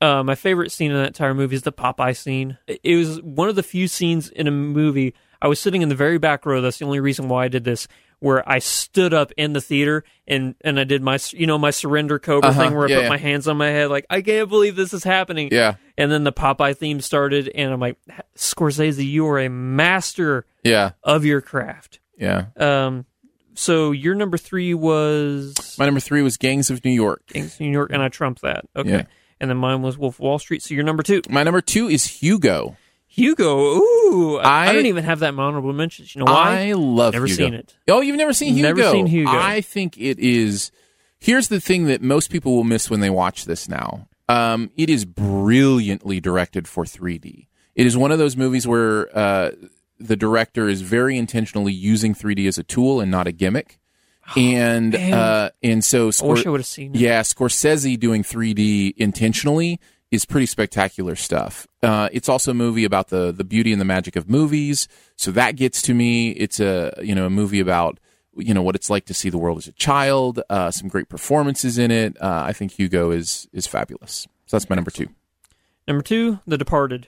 Uh, my favorite scene in that entire movie is the Popeye scene. It was one of the few scenes in a movie. I was sitting in the very back row. That's the only reason why I did this. Where I stood up in the theater and and I did my you know my surrender cobra Uh-huh, thing where I yeah, put yeah. my hands on my head like I can't believe this is happening. Yeah, And then the Popeye theme started and I'm like Scorsese, you are a master yeah, of your craft. yeah. Um, so your number three was My number three was Gangs of New York. Gangs of New York, and I trumped that. Okay. Yeah. And then mine was Wolf Wall Street. So you're number two. My number two is Hugo. Hugo. Ooh, I, I I- don't even have that honorable mentions. You know why? I love Never Hugo. seen it. Oh, you've never seen Hugo? Never seen Hugo. I think it is. Here's the thing that most people will miss when they watch this now. Um, it is brilliantly directed for 3D. It is one of those movies where uh, the director is very intentionally using 3D as a tool and not a gimmick. And man. uh, and so I Scor- wish I would have seen it. yeah, Scorsese doing 3D intentionally is pretty spectacular stuff. Uh, it's also a movie about the the beauty and the magic of movies, so that gets to me. It's a you know a movie about you know what it's like to see the world as a child. Uh, some great performances in it. Uh, I think Hugo is is fabulous. So that's my number two. Number two, The Departed.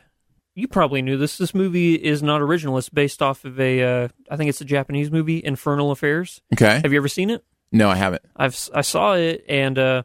you probably knew this. This movie is not original. It's based off of a, uh, I think it's a Japanese movie, Infernal Affairs. Okay. Have you ever seen it? No, I haven't. I've I saw it, and uh,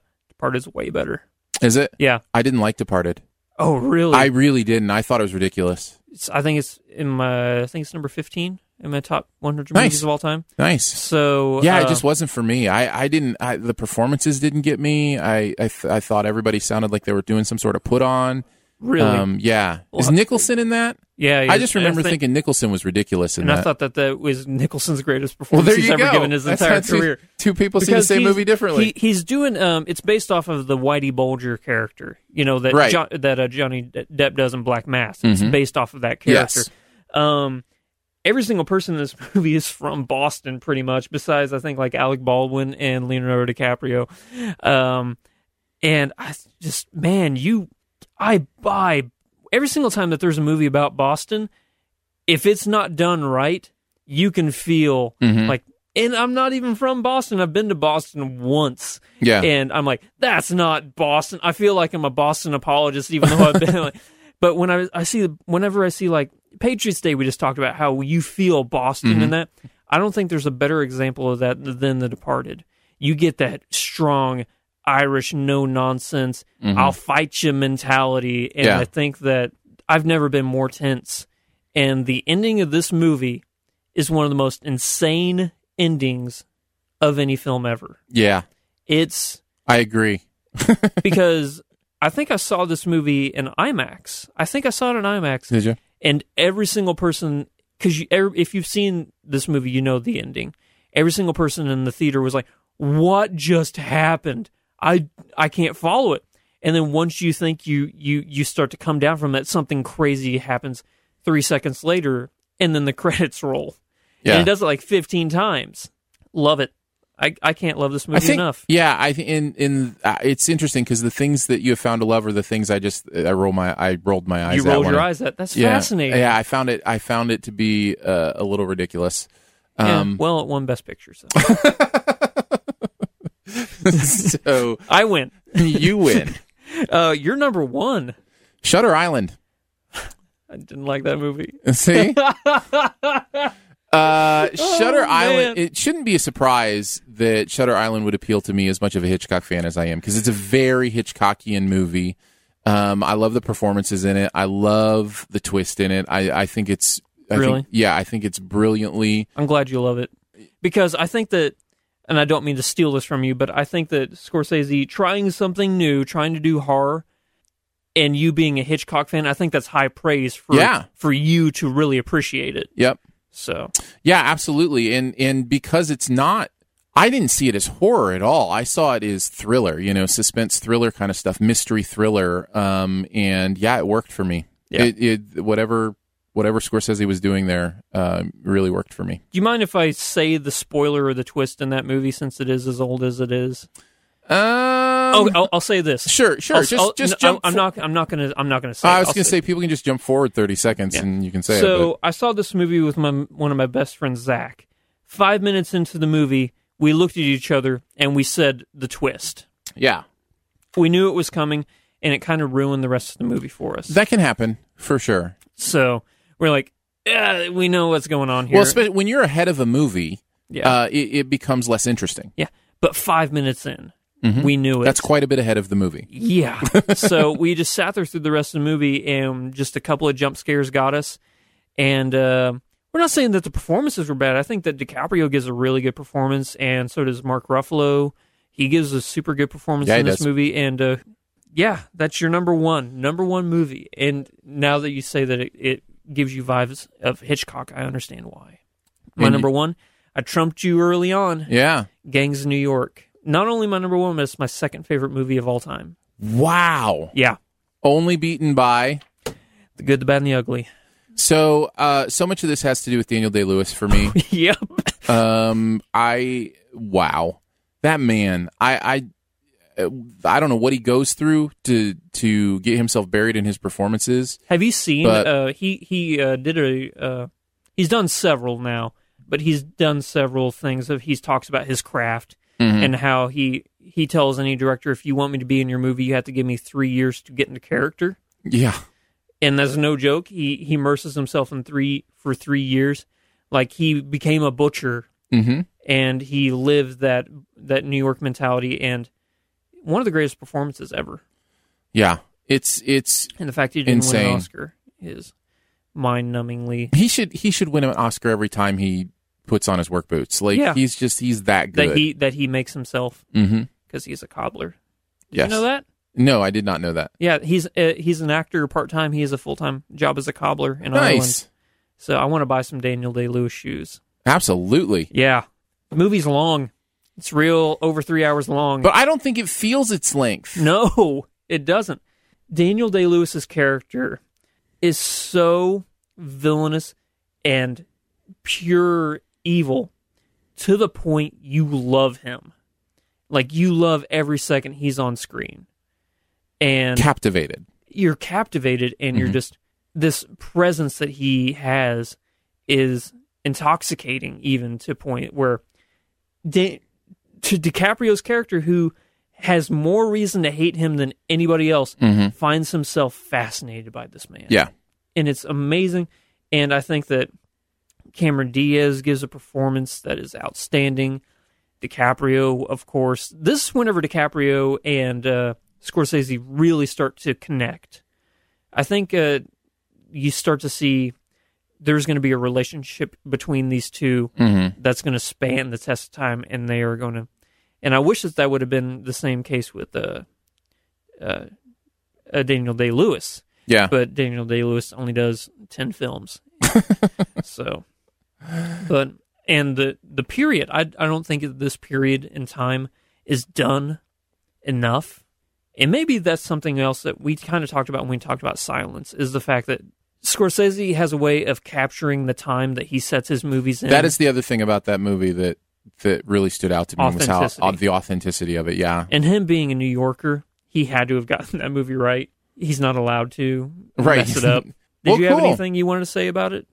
is way better. Is it? Yeah. I didn't like Departed. Oh, really? I really didn't. I thought it was ridiculous. It's, I think it's in my. I think it's number fifteen in my top 100 Nice. movies of all time. Nice. So Yeah, uh, it just wasn't for me. I, I didn't. I, the performances didn't get me. I I, th- I thought everybody sounded like they were doing some sort of put on. really. Um, yeah. Is Nicholson in that? Yeah, I just remember think- thinking Nicholson was ridiculous in that. and that. I thought that that was Nicholson's greatest performance there he's ever go. given his That's entire how two, career. Two people see the same movie differently. He, he's doing. Um, it's based off of the Whitey Bulger character. You know that Right. Jo- that uh, Johnny Depp does in Black Mass. It's Mhm. based off of that character. Yes. Um, every single person in this movie is from Boston, pretty much. Besides, I think like Alec Baldwin and Leonardo DiCaprio. Um, and I just man, you, I buy every single time that there's a movie about Boston. If it's not done right, you can feel Mhm. like. And I'm not even from Boston. I've been to Boston once. yeah. And I'm like, that's not Boston. I feel like I'm a Boston apologist, even though I've been like. But when I I see whenever I see like Patriots Day, we just talked about how you feel Boston and that. I don't think there's a better example of that than The Departed. You get that strong Irish, no nonsense, mm-hmm. I'll fight you mentality, and Yeah. I think that I've never been more tense. And the ending of this movie is one of the most insane endings of any film ever. yeah. It's I agree. because I think I saw this movie in IMAX. I think I saw it in IMAX, Did you? and every single person, because you, if you've seen this movie, you know the ending. Every single person in the theater was like, "What just happened? I I can't follow it." And then once you think you you you start to come down from that, something crazy happens three seconds later, and then the credits roll. Yeah. And it does it like fifteen times. Love it. I I can't love this movie think, enough. Yeah, I think in in uh, it's interesting because the things that you have found to love are the things I just I roll my I rolled my eyes. You rolled your eyes at. That's Yeah, fascinating. Yeah, I found it. I found it to be uh, a little ridiculous. Yeah, Um, well, it won Best Picture, so so I win. you win. Uh, you're number one. Shutter Island. I didn't like that movie. See, uh, Shutter Oh, Island. It shouldn't be a surprise that Shutter Island would appeal to me as much of a Hitchcock fan as I am because it's a very Hitchcockian movie. Um, I love the performances in it. I love the twist in it. I, I think it's I Really? Think, yeah, I think it's brilliantly. I'm glad you love it because I think that, and I don't mean to steal this from you, but I think that Scorsese trying something new, trying to do horror, and you being a Hitchcock fan, I think that's high praise for Yeah. for you to really appreciate it. Yep. So Yeah, absolutely. And and because it's not I didn't see it as horror at all. I saw it as thriller, you know, suspense thriller kind of stuff, mystery thriller. Um and yeah, it worked for me. Yeah. It, it whatever whatever Scorsese was doing there uh, really worked for me. do you mind if I say the spoiler or the twist in that movie since it is as old as it is? Um Oh, I'll, I'll say this. Sure, sure. I'll- just I'll- just no, jump I'm for- not. I'm not gonna. I'm not gonna say. I was going to say people can just jump forward 30 seconds and you can say it. So I saw this movie with my one of my best friends, Zach. Five minutes into the movie, we looked at each other and we said the twist. yeah. We knew it was coming, and it kind of ruined the rest of the movie for us. That can happen for sure. so we're like, yeah, we know what's going on here. Well, especially when you're ahead of a movie, yeah, uh, it, it becomes less interesting. yeah. But five minutes in, we knew it. Mm-hmm. That's quite a bit ahead of the movie. Yeah. so we just sat there through the rest of the movie, and just a couple of jump scares got us. And uh, we're not saying that the performances were bad. I think that DiCaprio gives a really good performance, and so does Mark Ruffalo. He gives a super good performance Yeah, in this does. movie, and uh, yeah, that's your number one, number one movie. And now that you say that it, it gives you vibes of Hitchcock, I understand why. My And number one, I trumped you early on. Yeah. Gangs of New York. Not only my number one, but it's my second favorite movie of all time. Wow. Yeah. Only beaten by The good, the bad, and the ugly. So, uh, so much of this has to do with Daniel Day Lewis for me. yep. um, I wow, that man. I I I don't know what he goes through to to get himself buried in his performances. Have you seen? But- uh, he he uh, did a. Uh, he's done several now, but he's done several things. Of he's talks about his craft Mm-hmm. and how he he tells any director, if you want me to be in your movie, you have to give me three years to get into character. Yeah, and that's no joke. He he immerses himself in three for three years. Like he became a butcher, Mm-hmm. and he lived that that New York mentality, and one of the greatest performances ever. Yeah, it's it's And the fact he didn't win an Oscar is mind-numbingly he should he should win an Oscar every time he puts on his work boots. Like Yeah. he's just he's that good. that he that he makes himself mm-hmm. because he's a cobbler. Did Yes. you know that? No, I did not know that. Yeah, he's uh, he's an actor part time. He has a full time job as a cobbler in Ireland. Nice, So I want to buy some Daniel Day Lewis shoes. absolutely. Yeah, the movie's long. It's real over three hours long. But I don't think it feels its length. no, it doesn't. Daniel Day Lewis's character is so villainous and pure evil to the point you love him. Like you love every second he's on screen. And Captivated. you're captivated and you're mm-hmm. just this presence that he has is intoxicating even to point where De, to DiCaprio's character who has more reason to hate him than anybody else finds himself fascinated by this man Yeah. and it's amazing. And I think that Cameron Diaz gives a performance that is outstanding. DiCaprio, of course. This is whenever DiCaprio and uh, Scorsese really start to connect. I think uh, you start to see there's going to be a relationship between these 2 that's going to span the test of time, and they are going to. And I wish that that would have been the same case with uh, uh, uh, Daniel Day Lewis Yeah. but Daniel Day Lewis only does ten films. so, but and the the period, I I don't think this period in time is done enough. And maybe that's something else that we kind of talked about when we talked about silence is the fact that Scorsese has a way of capturing the time that he sets his movies in. that is the other thing about that movie that that really stood out to me was how uh, the authenticity of it. Yeah. and him being a New Yorker, he had to have gotten that movie right. He's not allowed to Right. mess it up. Did Well, you have cool. anything you wanted to say about it?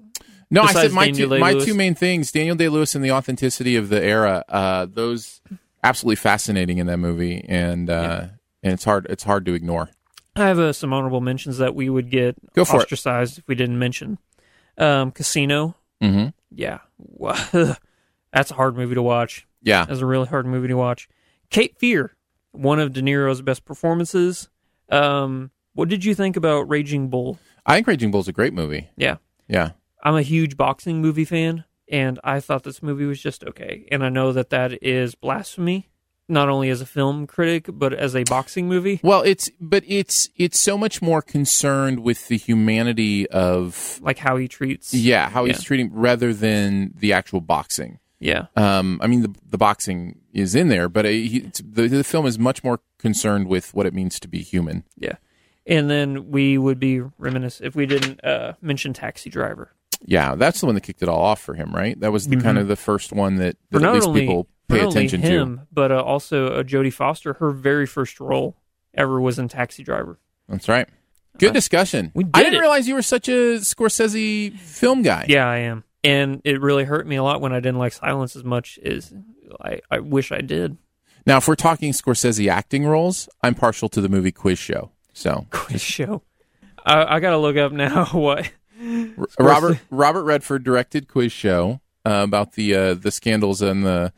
No, I said my Daniel two, my two main things: Daniel Day Lewis and the authenticity of the era. Uh, those absolutely fascinating in that movie, and uh, and it's hard it's hard to ignore. I have uh, some honorable mentions that we would get Go for it. ostracized if we didn't mention. Um, Casino, Mm-hmm. yeah, that's a hard movie to watch. Yeah, That's a really hard movie to watch. Cape Fear, one of De Niro's best performances. Um, what did you think about Raging Bull? I think Raging Bull's a great movie. Yeah, Yeah, I'm a huge boxing movie fan, and I thought this movie was just okay. And I know that that is blasphemy, not only as a film critic but as a boxing movie. well, it's but it's it's so much more concerned with the humanity of Like how he treats. yeah how he's treating rather than the actual boxing. Yeah. Um, I mean the the boxing is in there, but uh, he, the the film is much more concerned with what it means to be human. Yeah. And then we would be remiss if we didn't uh, mention Taxi Driver. Yeah, that's the one that kicked it all off for him, right? That was the, kind of the first one that, that at least only, people pay attention him, but uh, also uh, Jodie Foster. Her very first role ever was in Taxi Driver. That's right. Good discussion. we I did didn't it. realize you were such a Scorsese film guy. Yeah, I am. And it really hurt me a lot when I didn't like Silence as much as I, I wish I did. Now, if we're talking Scorsese acting roles, I'm partial to the movie Quiz Show. So Quiz show. I, I got to look up now what. Robert Robert Redford directed Quiz Show uh, about the uh, the scandals and the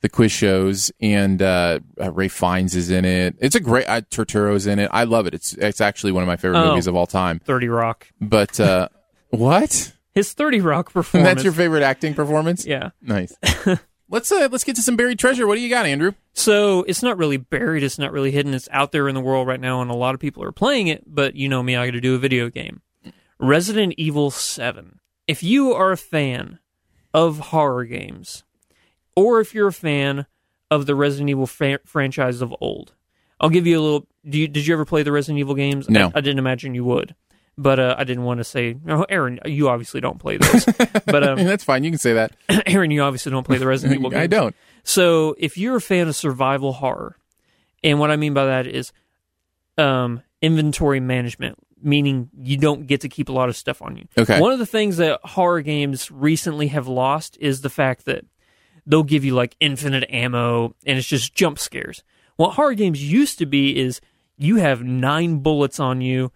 the quiz shows, and uh, uh, Ralph Fiennes is in it. It's a great uh, Turturro's in it. I love it. It's it's actually one of my favorite Oh. movies of all time. 30 Rock. But uh, what? His 30 Rock performance. That's your favorite acting performance? Yeah. Nice. let's uh, let's get to some buried treasure. What do you got, Andrew? So it's not really buried. It's not really hidden. It's out there in the world right now, and a lot of people are playing it. But you know me, I got to do a video game. Resident Evil 7. If you are a fan of horror games, or if you're a fan of the Resident Evil franchise of old, I'll give you a little. Do you, did you ever play the Resident Evil games? No. I, I didn't imagine you would. But uh, I didn't want to say, oh, Aaron, you obviously don't play those. but um, That's fine. You can say that. Aaron, you obviously don't play the Resident Evil games. I don't. So if you're a fan of survival horror, and what I mean by that is um, inventory management, meaning you don't get to keep a lot of stuff on you. Okay. One of the things that horror games recently have lost is the fact that they'll give you like infinite ammo and it's just jump scares. What horror games used to be is you have nine bullets on you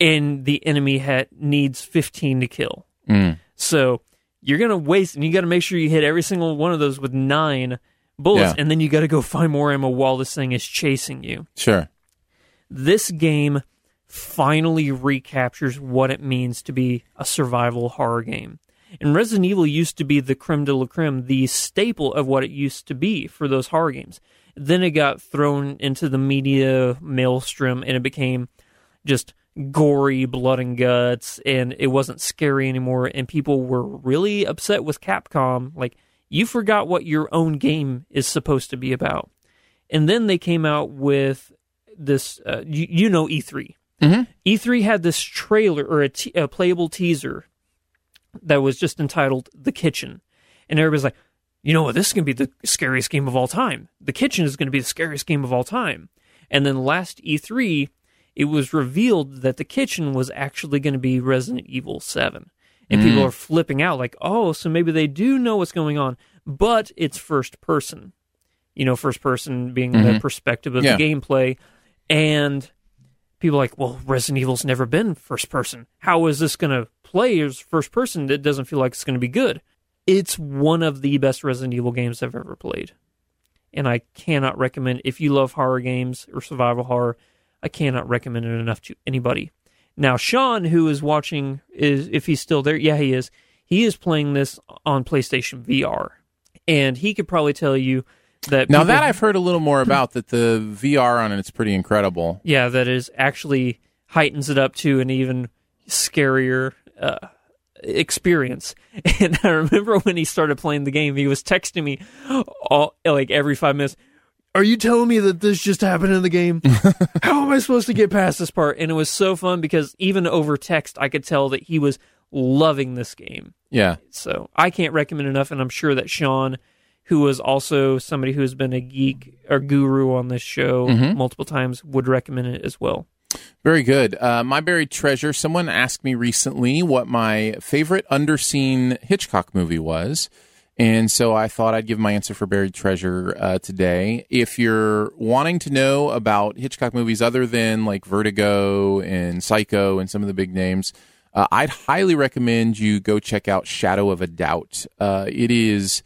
and the enemy ha- needs 15 to kill. Mm. So you're gonna waste, and you got to make sure you hit every single one of those with nine bullets, Yeah. and then you got to go find more ammo while this thing is chasing you. Sure. This game finally recaptures what it means to be a survival horror game. And Resident Evil used to be the creme de la creme, the staple of what it used to be for those horror games. Then it got thrown into the media maelstrom and it became just gory blood and guts and it wasn't scary anymore and people were really upset with Capcom like you forgot what your own game is supposed to be about. And then they came out with this uh, you, you know E3. E3 had this trailer or a, a playable teaser that was just entitled The Kitchen. And everybody's like, you know what, this is going to be the scariest game of all time. The Kitchen is going to be the scariest game of all time. And then last E3, it was revealed that The Kitchen was actually going to be Resident Evil 7. And people mm. are flipping out like, oh, so maybe they do know what's going on, but it's first person. You know, first person being the mm-hmm. perspective of Yeah. the gameplay. And people are like, well, Resident Evil's never been first person. How is this going to play as first person? That doesn't feel like it's going to be good. It's one of the best Resident Evil games I've ever played. And I cannot recommend, if you love horror games or survival horror, I cannot recommend it enough to anybody. Now, Sean, who is watching, is if he's still there, yeah, he is. He is playing this on PlayStation VR, and he could probably tell you that Now people- that I've heard a little more about that the VR on it's pretty incredible. yeah, that is actually heightens it up to an even scarier uh, experience. And I remember when he started playing the game, he was texting me all like every five minutes. Are you telling me that this just happened in the game? How am I supposed to get past this part? And it was so fun because even over text, I could tell that he was loving this game. Yeah. So I can't recommend enough, and I'm sure that Sean, who was also somebody who has been a geek or guru on this show multiple times, would recommend it as well. Very good. Uh, my buried treasure. Someone asked me recently what my favorite underseen Hitchcock movie was. And so I thought I'd give my answer for buried treasure uh, today. If you're wanting to know about Hitchcock movies other than like Vertigo and Psycho and some of the big names, uh, I'd highly recommend you go check out Shadow of a Doubt. Uh, it is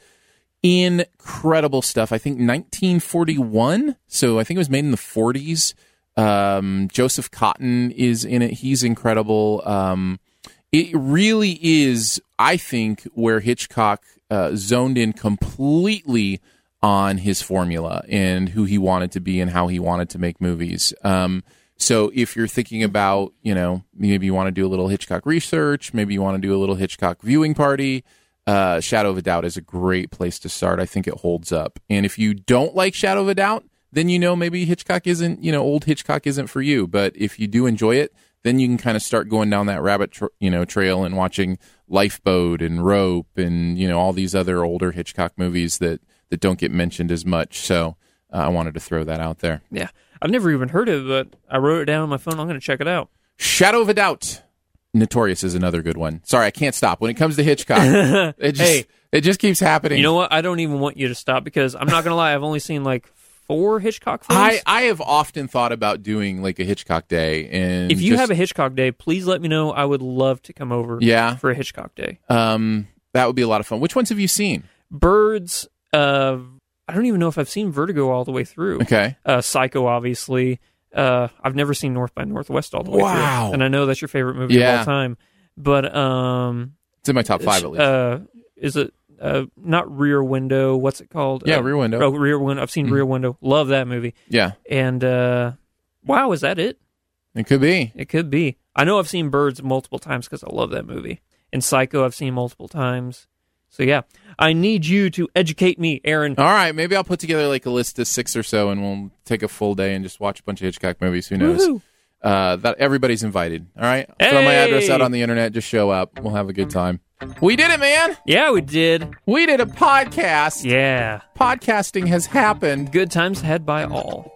incredible stuff. I think 1941. So I think it was made in the 40s. Um, Joseph Cotten is in it. He's incredible. Um, it really is, I think, where Hitchcock uh, zoned in completely on his formula and who he wanted to be and how he wanted to make movies. Um, so if you're thinking about, you know, maybe you want to do a little Hitchcock research, maybe you want to do a little Hitchcock viewing party, uh, Shadow of a Doubt is a great place to start. I think it holds up. And if you don't like Shadow of a Doubt, then you know maybe Hitchcock isn't, you know, old Hitchcock isn't for you. But if you do enjoy it, then you can kind of start going down that rabbit, tr- you know, trail and watching Lifeboat and Rope and you know all these other older Hitchcock movies that that don't get mentioned as much. So uh, I wanted to throw that out there. Yeah, I've never even heard of it, but I wrote it down on my phone. I'm going to check it out. Shadow of a Doubt. Notorious is another good one. Sorry, I can't stop. When it comes to Hitchcock, it just Hey. it just keeps happening. You know what? I don't even want you to stop because I'm not going to lie. I've only seen like four Hitchcock films. I, I have often thought about doing like a Hitchcock day, and if you just, have a Hitchcock day, please let me know. I would love to come over. Yeah. for a Hitchcock day. um, that would be a lot of fun. Which ones have you seen? Birds. Uh, I don't even know if I've seen Vertigo all the way through. Okay, Uh, Psycho, obviously. Uh, I've never seen North by Northwest all the way Wow. through, and I know that's your favorite movie of all time. But um, it's in my top five at least. uh, is it uh, not Rear Window? What's it called? yeah, Uh, Rear Window. Oh, Rear Window. I've seen Mhm. Rear Window. Love that movie. Yeah, And uh, wow, is that it? it could be. It could be. I know I've seen Birds multiple times because I love that movie. And Psycho, I've seen multiple times. So yeah, I need you to educate me, Aaron. All right, maybe I'll put together like a list of six or so, and we'll take a full day and just watch a bunch of Hitchcock movies. Who knows? Woohoo. Uh, that everybody's invited. All right, throw my address out on the internet. Just show up. We'll have a good time. We did it, man. Yeah, we did. We did a podcast. Yeah, Podcasting has happened. good times had by all.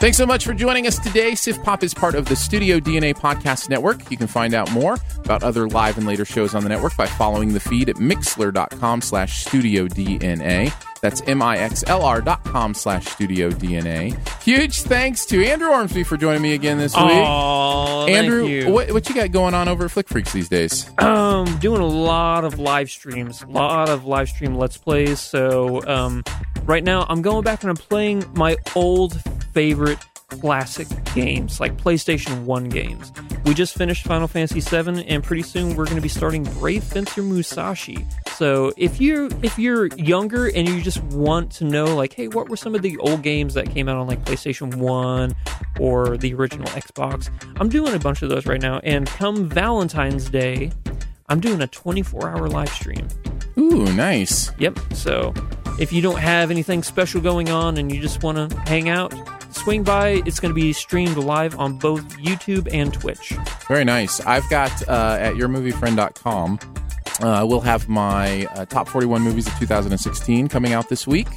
Thanks so much for joining us today. SiftPop is part of the Studio DNA Podcast Network. You can find out more about other live and later shows on the network by following the feed at mixlr.com slash studio DNA. That's M-I-X-L-R dot com slash Studio DNA. Huge thanks to Andrew Ormsby for joining me again this week. Andrew, you. What, what you got going on over at Flick Freaks these days? Um, doing a lot of live streams, a lot of live stream let's plays. So, um, right now I'm going back and I'm playing my old favorite classic games, like PlayStation 1 games. We just finished Final Fantasy 7 and pretty soon we're going to be starting Brave Fencer Musashi. So, if you're if you're younger and you just want to know like, hey, what were some of the old games that came out on like PlayStation 1 or the original Xbox? I'm doing a bunch of those right now and come Valentine's Day, I'm doing a 24 hour live stream. Ooh, nice. Yep. So if you don't have anything special going on and you just want to hang out, swing by. It's going to be streamed live on both YouTube and Twitch. Very nice. I've got uh, at yourmoviefriend.com. Uh, we'll have my uh, top 41 movies of 2016 coming out this week,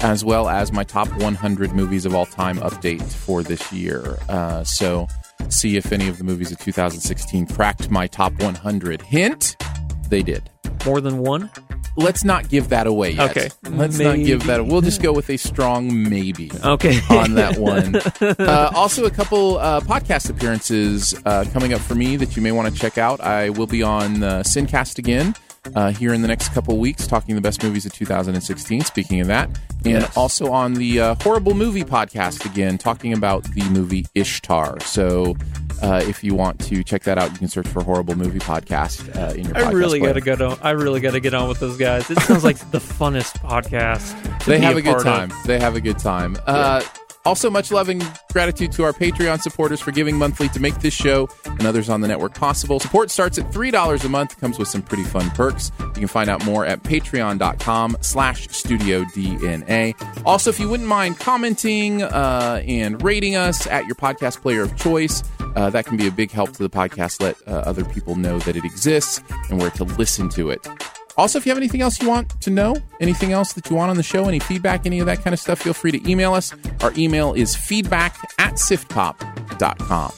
as well as my top 100 movies of all time update for this year. Uh, so, see if any of the movies of 2016 cracked my top 100. Hint: they did. More than one? Let's not give that away yet. Okay. Let's not give that. Maybe. We'll just go with a strong maybe Okay. on that one. uh, also, a couple uh, podcast appearances uh, coming up for me that you may want to check out. I will be on uh, Sincast again uh, here in the next couple weeks, talking the best movies of 2016. Speaking of that, and Yes. also on the uh, Horrible Movie podcast again, talking about the movie Ishtar. So. Uh, if you want to check that out, you can search for Horrible Movie Podcast uh, in your. I really got to get on. I really got to get on with those guys. It sounds like the funnest podcast. they have a, good part of. time. They have a good time. Uh, also, much love and gratitude to our Patreon supporters for giving monthly to make this show and others on the network possible. Support starts at $3 a month, comes with some pretty fun perks. You can find out more at patreon.com slash studio DNA. Also, if you wouldn't mind commenting uh, and rating us at your podcast player of choice, uh, that can be a big help to the podcast. Let uh, other people know that it exists and where to listen to it. Also, if you have anything else you want to know, anything else that you want on the show, any feedback, any of that kind of stuff, feel free to email us. Our email is feedback at siftpop.com.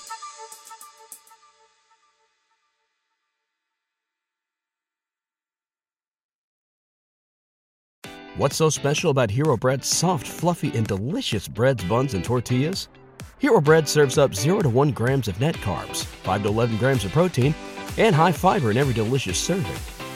What's so special about Hero Bread's soft, fluffy, and delicious breads, buns, and tortillas? Hero Bread serves up 0 to 1 grams of net carbs, 5 to 11 grams of protein, and high fiber in every delicious serving.